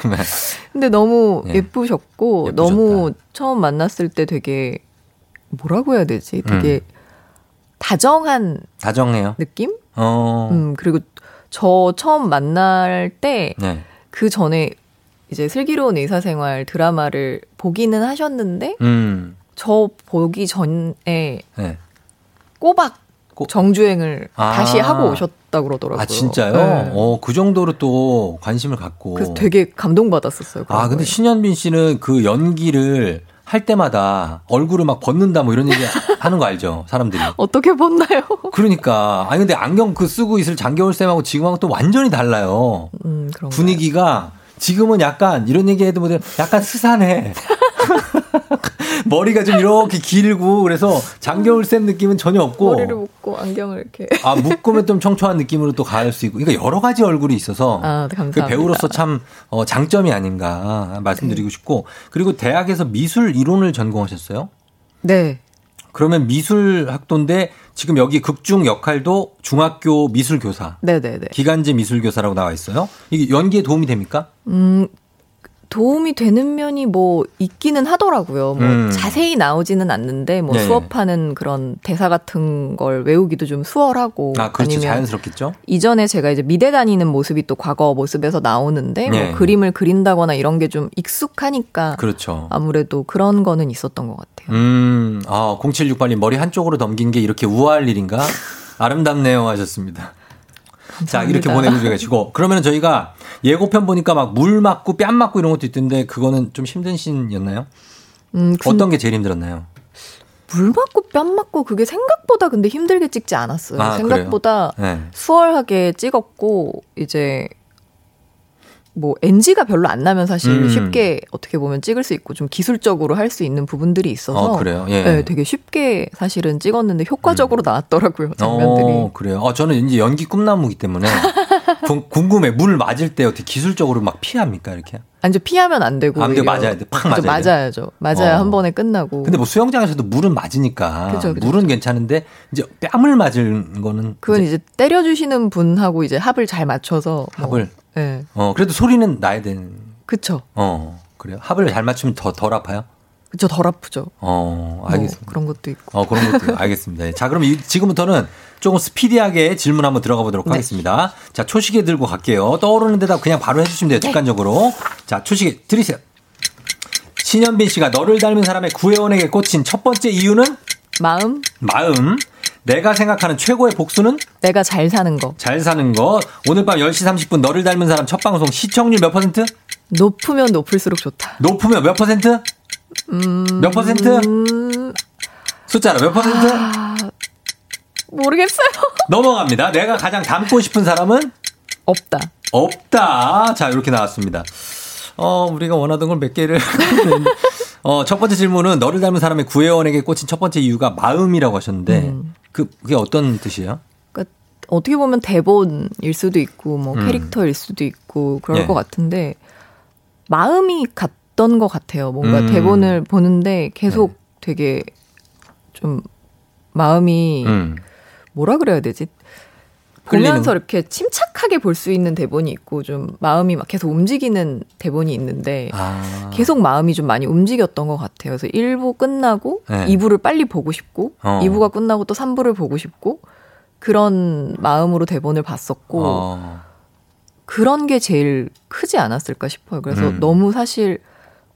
(laughs) 네. 근데 너무 예. 예쁘셨고 예쁘셨다. 너무 처음 만났을 때 되게 뭐라고 해야 되지? 되게 음. 다정한 다정해요. 느낌? 어. 음, 그리고 저 처음 만날 때그 네. 전에 이제 슬기로운 의사생활 드라마를 보기는 하셨는데 음. 저 보기 전에 네. 꼬박 정주행을 아. 다시 하고 오셨 다 그러더라고요. 아, 진짜요? 네. 어, 그 정도로 또 관심을 갖고. 그래서 되게 감동받았었어요. 아, 근데 거에. 신현빈 씨는 그 연기를 할 때마다 얼굴을 막 벗는다 뭐 이런 얘기 (laughs) 하는 거 알죠? 사람들이. 어떻게 벗나요? 그러니까. 아니, 근데 안경 그 쓰고 있을 장겨울 쌤하고 지금하고 또 완전히 달라요. 음, 그런 분위기가 지금은 약간 이런 얘기 해도 뭐 약간 스산해. (laughs) 머리가 좀 이렇게 길고 그래서 장겨울 쌤 느낌은 전혀 없고. 머리를 묶고 안경을 이렇게. 아, 묶으면 좀 청초한 느낌으로 또갈수 있고. 그러니까 여러 가지 얼굴이 있어서. 아, 네, 그 감사합니다. 배우로서 참 어, 장점이 아닌가 말씀드리고 네. 싶고. 그리고 대학에서 미술 이론을 전공하셨어요? 네. 그러면 미술 학도인데 지금 여기 극중 역할도 중학교 미술 교사. 네네네. 기간제 미술 교사라고 나와 있어요. 이게 연기에 도움이 됩니까? 음, 도움이 되는 면이 뭐 있기는 하더라고요. 뭐 음. 자세히 나오지는 않는데 뭐 네. 수업하는 그런 대사 같은 걸 외우기도 좀 수월하고 아, 그렇죠. 아니면 자연스럽겠죠? 이전에 제가 이제 미대 다니는 모습이 또 과거 모습에서 나오는데 네. 뭐 그림을 그린다거나 이런 게 좀 익숙하니까 그렇죠. 아무래도 그런 거는 있었던 것 같아요. 음, 아, 0768님 머리 한쪽으로 넘긴 게 이렇게 우아할 일인가? 아름답네요 하셨습니다. 자, 이렇게 감사합니다. 보내 주시고. 그러면 저희가 예고편 보니까 막 물 맞고 뺨 맞고 이런 것도 있던데 그거는 좀 힘든 씬이었나요? 음, 군- 어떤 게 제일 힘들었나요? 물 맞고 뺨 맞고 그게 생각보다 근데 힘들게 찍지 않았어요. 아, 생각보다? 네. 수월하게 찍었고 이제 뭐 NG가 별로 안 나면 사실 음. 쉽게 어떻게 보면 찍을 수 있고 좀 기술적으로 할 수 있는 부분들이 있어서 어, 그래요? 예. 네, 되게 쉽게 사실은 찍었는데 효과적으로 나왔더라고요 장면들이. 어, 그래요. 어, 저는 이제 연기 꿈나무기 때문에 (laughs) 궁- 궁금해. 물 맞을 때 어떻게 기술적으로 막 피합니까? 이렇게? 아니 저 피하면 안 되고 안 돼, 오히려 맞아야 돼. 팍 맞아야 돼. 맞아야죠. 맞아야 어. 한 번에 끝나고. 근데 뭐 수영장에서도 물은 맞으니까 그죠, 그죠, 물은 괜찮은데 이제 뺨을 맞은 거는 그건 이제 때려주시는 분하고 이제 합을 잘 맞춰서 뭐, 합을 네. 어 그래도 소리는 나야 되는 그쵸. 어 그래요? 합을 잘 맞추면 더 덜 아파요? 그쵸, 덜 아프죠. 어, 뭐 알겠습니다. 그런 것도 있고. 어, 그런 것도 알겠습니다. 예. 자, 그럼 이- 지금부터는 조금 스피디하게 질문 한번 들어가 보도록 네. 하겠습니다. 자, 초시계 들고 갈게요. 떠오르는 데다 그냥 바로 해주시면 돼요. 네. 직관적으로. 자, 초시계 드리세요. 신현빈 씨가 너를 닮은 사람의 구혜원에게 꽂힌 첫 번째 이유는 마음, 마음. 내가 생각하는 최고의 복수는 내가 잘 사는 거. 잘 사는 것. 오늘 밤 10시 30분 너를 닮은 사람 첫 방송 시청률 몇 퍼센트? 높으면 높을수록 좋다. 높으면 몇 퍼센트? 음, 몇 퍼센트? 숫자로 몇 퍼센트? 아, 모르겠어요. (laughs) 넘어갑니다. 내가 가장 닮고 싶은 사람은? 없다. 없다. 자, 이렇게 나왔습니다. 어, 우리가 원하던 걸 몇 개를. (laughs) 어, 첫 번째 질문은 너를 닮은 사람의 구혜원에게 꽂힌 첫 번째 이유가 마음이라고 하셨는데, 음. 그, 그게 어떤 뜻이에요? 그러니까 어떻게 보면 대본일 수도 있고 뭐 음. 캐릭터일 수도 있고 그럴 예. 것 같은데 마음이 같 던 것 같아요. 뭔가 음. 대본을 보는데 계속 되게 좀 마음이 음. 뭐라 그래야 되지? 보면서 이렇게 침착하게 볼 수 있는 대본이 있고 좀 마음이 막 계속 움직이는 대본이 있는데 아. 계속 마음이 좀 많이 움직였던 것 같아요. 그래서 1부 끝나고 네. 2부를 빨리 보고 싶고 어. 2부가 끝나고 또 3부를 보고 싶고 그런 마음으로 대본을 봤었고 어. 그런 게 제일 크지 않았을까 싶어요. 그래서 음. 너무 사실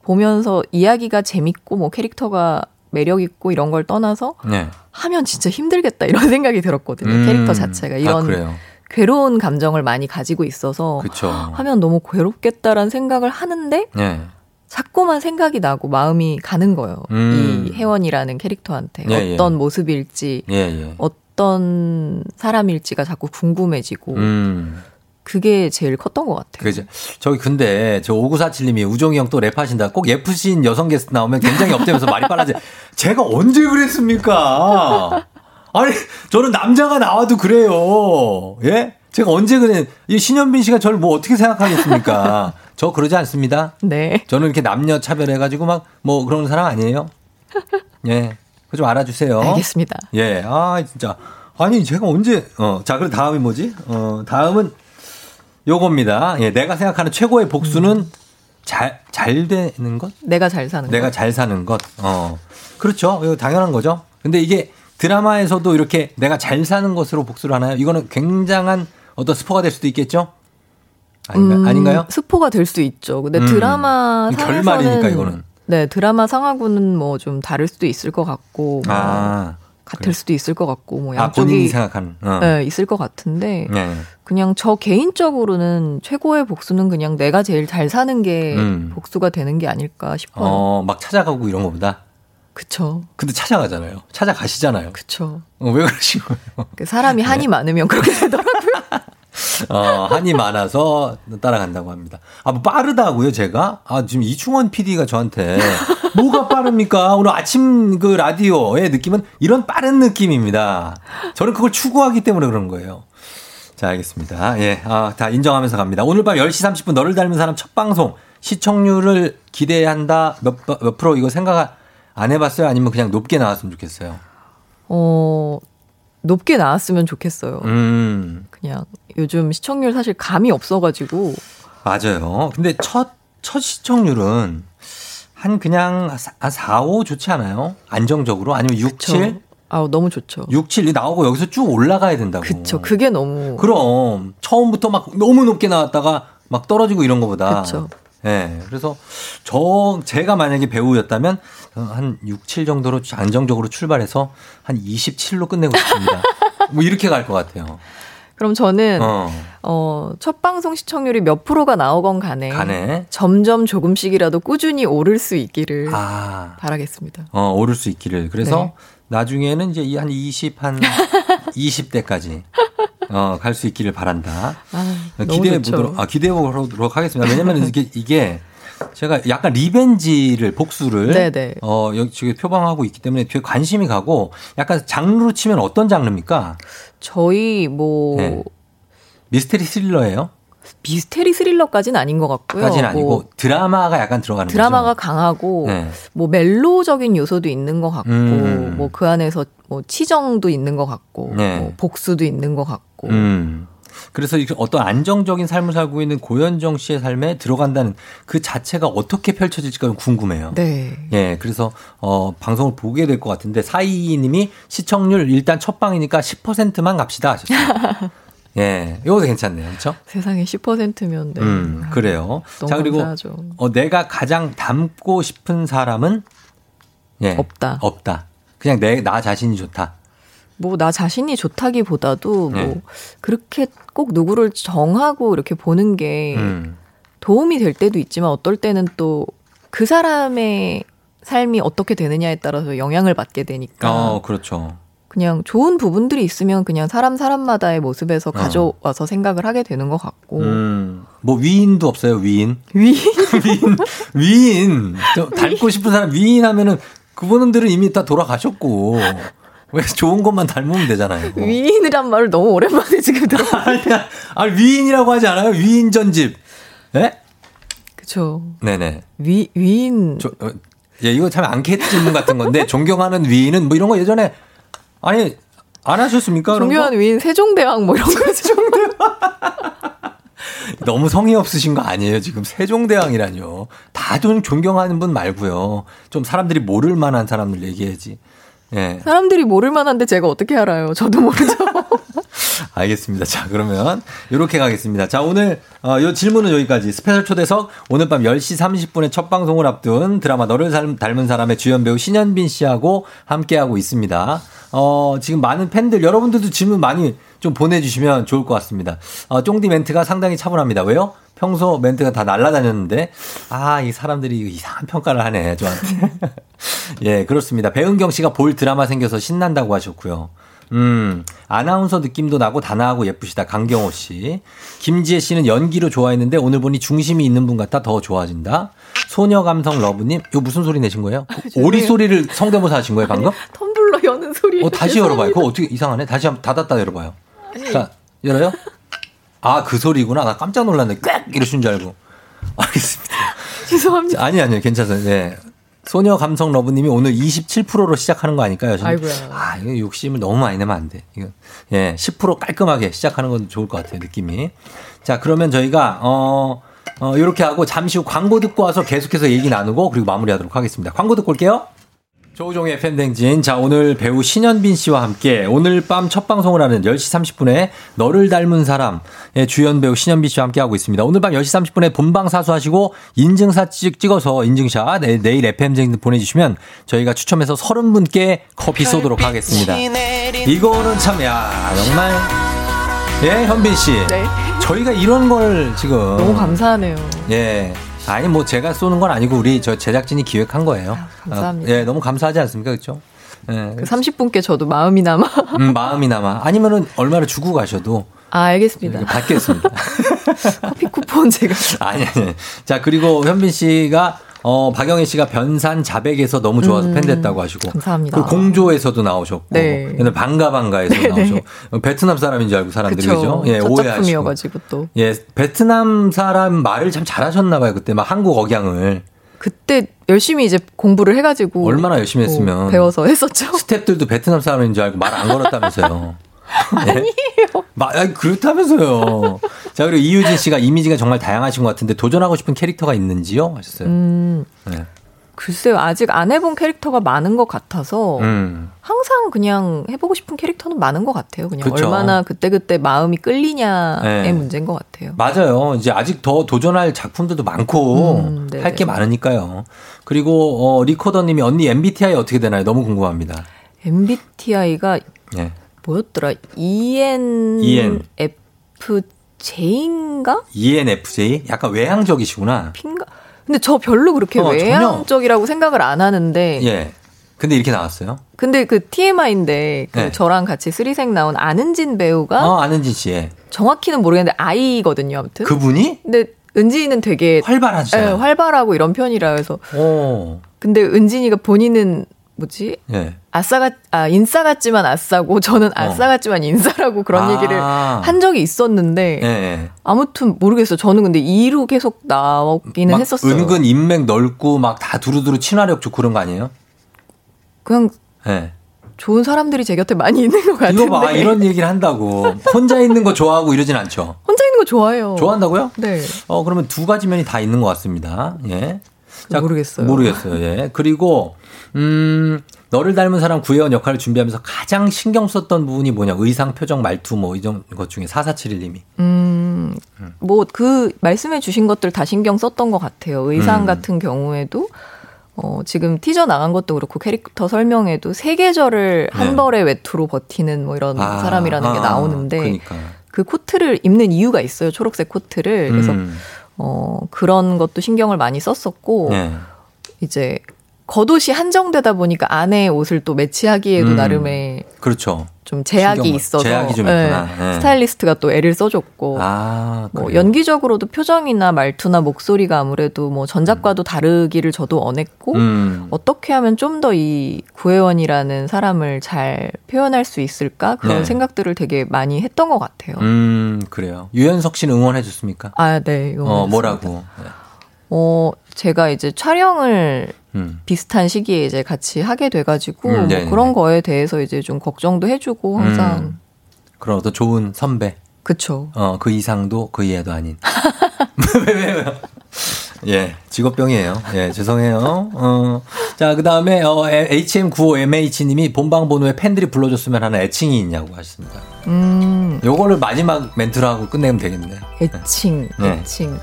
보면서 이야기가 재밌고 뭐 캐릭터가 매력 있고 이런 걸 떠나서 네. 하면 진짜 힘들겠다 이런 (laughs) 생각이 들었거든요. 음. 캐릭터 자체가 아, 이런 그래요? 괴로운 감정을 많이 가지고 있어서 그쵸. 하면 너무 괴롭겠다라는 생각을 하는데 네. 자꾸만 생각이 나고 마음이 가는 거예요. 음. 이 혜원이라는 캐릭터한테 예, 예. 어떤 모습일지 예, 예. 어떤 사람일지가 자꾸 궁금해지고 음. 그게 제일 컸던 것 같아요. 그죠. 저기 근데 저 5947님이 우종이 형 또 랩하신다. 꼭 예쁘신 여성 게스트 나오면 굉장히 업되면서 말이 빨라져. (laughs) 제가 언제 그랬습니까? 아니 저는 남자가 나와도 그래요. 예? 제가 언제 그래? 이 신현빈 씨가 저를 뭐 어떻게 생각하겠습니까? 저 그러지 않습니다. 네. 저는 이렇게 남녀 차별해가지고 막 뭐 그런 사람 아니에요. 예. 그거 좀 알아주세요. 알겠습니다. 예. 아, 진짜. 아니, 제가 언제, 어, 자, 그럼 다음이 뭐지? 어, 다음은 요겁니다. 예, 내가 생각하는 최고의 복수는 잘, 잘 되는 것? 내가 잘 사는 내가 거. 잘 사는 것. 어. 그렇죠. 이거 당연한 거죠. 근데 이게 드라마에서도 이렇게 내가 잘 사는 것으로 복수를 하나요? 이거는 굉장한 어떤 스포가 될 수도 있겠죠? 아닌가, 음, 아닌가요? 스포가 될 수 있죠. 근데 음. 드라마 상에서는 결말이니까, 이거는. 네 드라마 상하고는 뭐 좀 다를 수도 있을 것 같고 뭐 아. 같을 수도 있을 것 같고 뭐 아, 양쪽이 생각하는. 어. 네, 있을 것 같은데 네. 그냥 저 개인적으로는 최고의 복수는 그냥 내가 제일 잘 사는 게 음. 복수가 되는 게 아닐까 싶어요. 어, 막 찾아가고 이런 거보다. 그쵸. 근데 찾아가잖아요. 찾아가시잖아요. 그쵸. 어, 왜 그러신 거예요? 그 사람이 (laughs) 네. 한이 많으면 그렇게 되더라고요. 어, 한이 많아서 따라간다고 합니다. 아, 뭐 빠르다고요, 제가? 아, 지금 이충원 PD가 저한테 뭐가 빠릅니까? 오늘 아침 그 라디오의 느낌은 이런 빠른 느낌입니다. 저는 그걸 추구하기 때문에 그런 거예요. 자, 알겠습니다. 예, 아, 다 인정하면서 갑니다. 오늘 밤 10시 30분 너를 닮은 사람 첫 방송 시청률을 기대한다 몇, 몇, 몇 프로 이거 생각 안 해봤어요? 아니면 그냥 높게 나왔으면 좋겠어요? 어, 높게 나왔으면 좋겠어요. 음. 그냥 요즘 시청률 사실 감이 없어가지고 맞아요. 근데 첫, 첫 시청률은 한 그냥 한 4, 5 좋지 않아요? 안정적으로? 아니면 6, 7? 아 너무 좋죠. 6, 7이 나오고 여기서 쭉 올라가야 된다고. 그쵸. 그게 너무 그럼 처음부터 막 너무 높게 나왔다가 막 떨어지고 이런 거보다. 그쵸. 예. 그래서 저 제가 만약에 배우였다면 한 6, 7 정도로 안정적으로 출발해서 한 27로 끝내고 싶습니다. (laughs) 뭐 이렇게 갈 것 같아요. 그럼 저는 어. 어, 첫 방송 시청률이 몇 프로가 나오건 간에, 간에. 점점 조금씩이라도 꾸준히 오를 수 있기를 아. 바라겠습니다. 어, 오를 수 있기를. 그래서 네. 나중에는 이제 이한 20, 한 (laughs) 20대까지 어, 갈 수 있기를 바란다. 아, 기대해. 보도록, 아, 기대해 보도록 하겠습니다. 왜냐면 이게, 이게 제가 약간 리벤지를, 복수를. 네네. 어, 여기 지금 표방하고 있기 때문에 되게 관심이 가고 약간 장르로 치면 어떤 장르입니까? 저희 뭐 네. 미스테리 스릴러예요? 미스테리 스릴러까지는 아닌 것 같고요. 까지는 아니고 뭐 드라마가 약간 들어가는 드라마가 거죠. 강하고 네. 뭐 멜로적인 요소도 있는 것 같고 음. 뭐그 안에서 뭐 치정도 있는 것 같고 네. 뭐 복수도 있는 것 같고 음. 그래서 어떤 안정적인 삶을 살고 있는 고현정 씨의 삶에 들어간다는 그 자체가 어떻게 펼쳐질지가 좀 궁금해요. 네. 예, 그래서 어 방송을 보게 될 것 같은데 사이님이 시청률 일단 첫 방이니까 10%만 갑시다 하셨어요. (laughs) 예, 이것도 괜찮네요, 그렇죠? 세상에 10%면 네. 음, 그래요. 너무 자 그리고 감사하죠. 어, 내가 가장 닮고 싶은 사람은 예, 없다. 없다. 그냥 내 나 자신이 좋다. 뭐 나 자신이 좋다기보다도 뭐 네. 그렇게 꼭 누구를 정하고 이렇게 보는 게 음. 도움이 될 때도 있지만 어떨 때는 또 그 사람의 삶이 어떻게 되느냐에 따라서 영향을 받게 되니까 어, 그렇죠. 그냥 좋은 부분들이 있으면 그냥 사람 사람마다의 모습에서 가져와서 생각을 하게 되는 것 같고 음, 뭐 위인도 없어요, 위인. (laughs) 위인? 위인, 위인. 좀 닮고 싶은 사람 위인 하면은 그분들은 이미 다 돌아가셨고. 왜 좋은 것만 닮으면 되잖아요. 위인이란 말을 너무 오랜만에 지금 들어. (laughs) 아니야. 아, 위인이라고 하지 않아요? 위인 전집. 예? 그쵸. 네네. 위 위인. 저, 어, 예, 이거 참 앙케이트 질문 같은 건데 (laughs) 존경하는 위인은 뭐 이런 거 예전에 아니 안 하셨습니까? 존경하는 위인 세종대왕 뭐 이런 거. (laughs) 너무 성의 없으신 거 아니에요? 지금 세종대왕이라뇨. 다 좀 존경하는 분 말고요. 좀 사람들이 모를 만한 사람들 얘기해야지. 예. 사람들이 모를 만한데 제가 어떻게 알아요? 저도 모르죠. (laughs) 알겠습니다. 자, 그러면 이렇게 가겠습니다. 자, 오늘 어, 요 질문은 여기까지. special 초대석 오늘 밤 10시 30분에 첫 방송을 앞둔 드라마 너를 닮- 닮은 사람의 주연 배우 신현빈 씨하고 함께하고 있습니다. 어, 지금 많은 팬들 여러분들도 질문 많이 좀 보내주시면 좋을 것 같습니다. 어, 쫑디 멘트가 상당히 차분합니다. 왜요? 평소 멘트가 다 날라다녔는데 아, 이 사람들이 이상한 평가를 하네, 저한테. (laughs) 예, 그렇습니다. 배은경 씨가 볼 드라마 생겨서 신난다고 하셨고요. 음, 아나운서 느낌도 나고 단아하고 예쁘시다. 강경호 씨. 김지혜 씨는 연기로 좋아했는데 오늘 보니 중심이 있는 분 같아 더 좋아진다. 소녀 감성 러브님, 이거 무슨 소리 내신 거예요? 오리 소리를 성대모사 하신 거예요, 방금? 텀블러 여는 소리. 어, 다시 열어봐요. 그거 어떻게 이상하네? 다시 한번 닫았다 열어봐요. 자, 열어요? 아, 그 소리구나. 나 깜짝 놀랐네. 꽥! 이러신 줄 알고. 알겠습니다. 죄송합니다. 자, 아니, 아니요. 괜찮아요. 네. 소녀 감성 러브님이 오늘 27%로 시작하는 거 아닐까요? 저는? 아이고야. 아, 이거 욕심을 너무 많이 내면 안 돼. 이거. 예, 10% 깔끔하게 시작하는 건 좋을 것 같아요. 느낌이. 자, 그러면 저희가, 어, 어, 요렇게 하고 잠시 후 광고 듣고 와서 계속해서 얘기 나누고 그리고 마무리하도록 하겠습니다. 광고 듣고 올게요. 조우종의 팬댕진. 자, 오늘 배우 신현빈 씨와 함께 오늘 밤 첫 방송을 하는 10시 30분에 너를 닮은 사람의 주연 배우 신현빈 씨와 함께 하고 있습니다. 오늘 밤 10시 30분에 본방 사수하시고 인증사 찍, 찍어서 인증샷 내, 내일 FM댕진 보내주시면 저희가 추첨해서 30분께 커피 쏘도록 하겠습니다. 이거는 참, 야, 정말. 예, 현빈 씨. 네. 저희가 이런 걸 지금. 너무 감사하네요. 예. 아니 뭐 제가 쏘는 건 아니고 우리 저 제작진이 기획한 거예요. 감사합니다. 아, 예, 너무 감사하지 않습니까, 그렇죠? 예. 그 30분께 저도 마음이 남아. 음, 마음이 남아. 아니면은 얼마를 주고 가셔도 아, 알겠습니다. 이렇게 받겠습니다. (laughs) 커피 쿠폰 제가. 아니 아니. 자 그리고 현빈 씨가 어 박영애 씨가 변산 자백에서 너무 좋아서 음, 팬 됐다고 하시고 감사합니다. 그리고 공조에서도 나오셨고 네. 옛날 반가 반가에서 (laughs) 네, 나오셨고 네. 베트남 사람인 줄 알고 사람들이. 그죠? 예, 첫 오해하시고. 또. 예, 베트남 사람 말을 참 잘하셨나 봐요. 그때 막 한국 억양을. 그때 열심히 이제 공부를 해가지고. 얼마나 열심히 뭐 했으면. 배워서 했었죠. 스탭들도 베트남 사람인 줄 알고 말 안 걸었다면서요. (laughs) 아니에요. 아니, 그렇다면서요. 자, 그리고 이유진 씨가 이미지가 정말 다양하신 것 같은데 도전하고 싶은 캐릭터가 있는지요? 하셨어요. 음, 네. 글쎄요. 아직 안 해본 캐릭터가 많은 것 같아서. 음. 항상 그냥 해보고 싶은 캐릭터는 많은 것 같아요. 그냥 그쵸. 얼마나 그때그때 마음이 끌리냐의 네. 문제인 것 같아요. 맞아요. 이제 아직 더 도전할 작품들도 많고 음, 네네. 할게 많으니까요. 그리고 어, 리코더님이 언니 MBTI 어떻게 되나요? 너무 궁금합니다. MBTI가 예. 뭐였더라? ENFJ인가? ENFJ 약간 외향적이시구나. 핀가? 근데 저 별로 그렇게 어, 전혀. 외향적이라고 생각을 안 하는데. 예. 근데 이렇게 나왔어요. 근데 그 TMI인데 그 네. 저랑 같이 쓰리생 나온 안은진 배우가 어, 아는진 씨의 정확히는 모르겠는데 아이거든요, 아무튼. 그분이 근데 은진이는 되게 활발하시잖아요. 예, 활발하고 이런 편이라 해서. 오. 근데 은진이가 본인은 뭐지? 예. 아싸가 아 인싸 같지만 아싸고 저는 아싸 같지만 인싸라고 그런 어. 아. 얘기를 한 적이 있었는데 예, 예. 아무튼 모르겠어요. 저는 근데 2로 계속 나오기는 막 했었어요. 은근 인맥 넓고 막 다 두루두루 친화력 좋고 그런 거 아니에요? 그냥 예. 좋은 사람들이 제 곁에 많이 있는 것 같은데. 이거 봐, 이런 얘기를 한다고. 혼자 있는 거 좋아하고 이러진 않죠. 혼자 있는 거 좋아해요. 좋아한다고요? 네. 어, 그러면 두 가지 면이 다 있는 것 같습니다. 예. 모르겠어요. 모르겠어요. 예. 그리고, 음, 너를 닮은 사람 구혜원 역할을 준비하면서 가장 신경 썼던 부분이 뭐냐. 의상, 표정, 말투 뭐 이런 것 중에 4471님이. 음, 뭐 그 말씀해 주신 것들 다 신경 썼던 것 같아요. 의상 음. 같은 경우에도 어, 지금 티저 나간 것도 그렇고 캐릭터 설명에도 세 계절을 네. 한 벌의 외투로 버티는 뭐 이런 아, 사람이라는 게 아, 나오는데 그러니까. 그 코트를 입는 이유가 있어요. 초록색 코트를. 그래서 음. 어, 그런 것도 신경을 많이 썼었고 네. 이제 겉옷이 한정되다 보니까 안에 옷을 또 매치하기에도 음. 나름의 그렇죠. 좀 제약이 신경- 있어서 제약이 좀 예, 있구나. 예. 스타일리스트가 또 애를 써줬고 아, 뭐? 연기적으로도 표정이나 말투나 목소리가 아무래도 뭐 전작과도 다르기를 저도 원했고 음. 어떻게 하면 좀 더 이 구혜원이라는 사람을 잘 표현할 수 있을까 그런 네. 생각들을 되게 많이 했던 것 같아요. 음, 그래요. 유연석 씨는 응원해 줬습니까? 아, 네. 이거 어, 뭐라고? 네. 어, 제가 이제 촬영을 음. 비슷한 시기에 이제 같이 하게 돼가지고 음, 뭐 네네네. 그런 거에 대해서 이제 좀 걱정도 해주고 항상 음. 그럼 더 좋은 선배. 그쵸. 어, 그 이상도 그 이하도 아닌. (laughs) 왜, 왜, 왜? 예, 직업병이에요. 예, 죄송해요. 어, 자, 그 다음에, 어, HM95MH님이 본방 번호에 팬들이 불러줬으면 하는 애칭이 있냐고 하셨습니다. 음, 요거를 마지막 멘트로 하고 끝내면 되겠네. 애칭, 네. 애칭.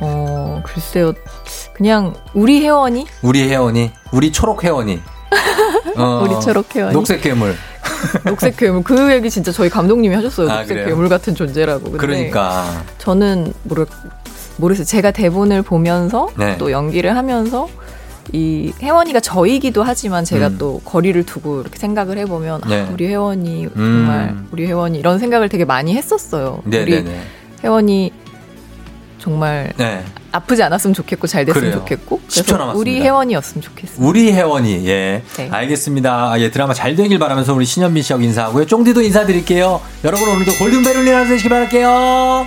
어, 글쎄요. 그냥 우리 회원이 우리 혜원이, 우리 초록 혜원이. (laughs) 어, 우리 초록 혜원이. 녹색 괴물. 녹색 괴물 그 얘기 진짜 저희 감독님이 하셨어요. 아, 녹색? 괴물 같은 존재라고. 그러니까. 저는 모르 모르겠어요. 제가 대본을 보면서 네. 또 연기를 하면서 이 혜원이가 저이기도 하지만 제가 음. 또 거리를 두고 이렇게 생각을 해보면 네. 아, 우리 혜원이 정말 음. 우리 혜원이 이런 생각을 되게 많이 했었어요. 우리 네네네. 혜원이 정말 네. 아프지 않았으면 좋겠고 잘 됐으면 그래요. 좋겠고 10초 그래서 남았습니다. 우리 혜원이었으면 좋겠어요. 우리 혜원이 예 네. 알겠습니다 아, 예 드라마 잘 되길 바라면서 우리 신현민 씨하고 인사하고요 쫑디도 인사드릴게요 여러분 오늘도 골든벨 울리는 하루 되시길 바랄게요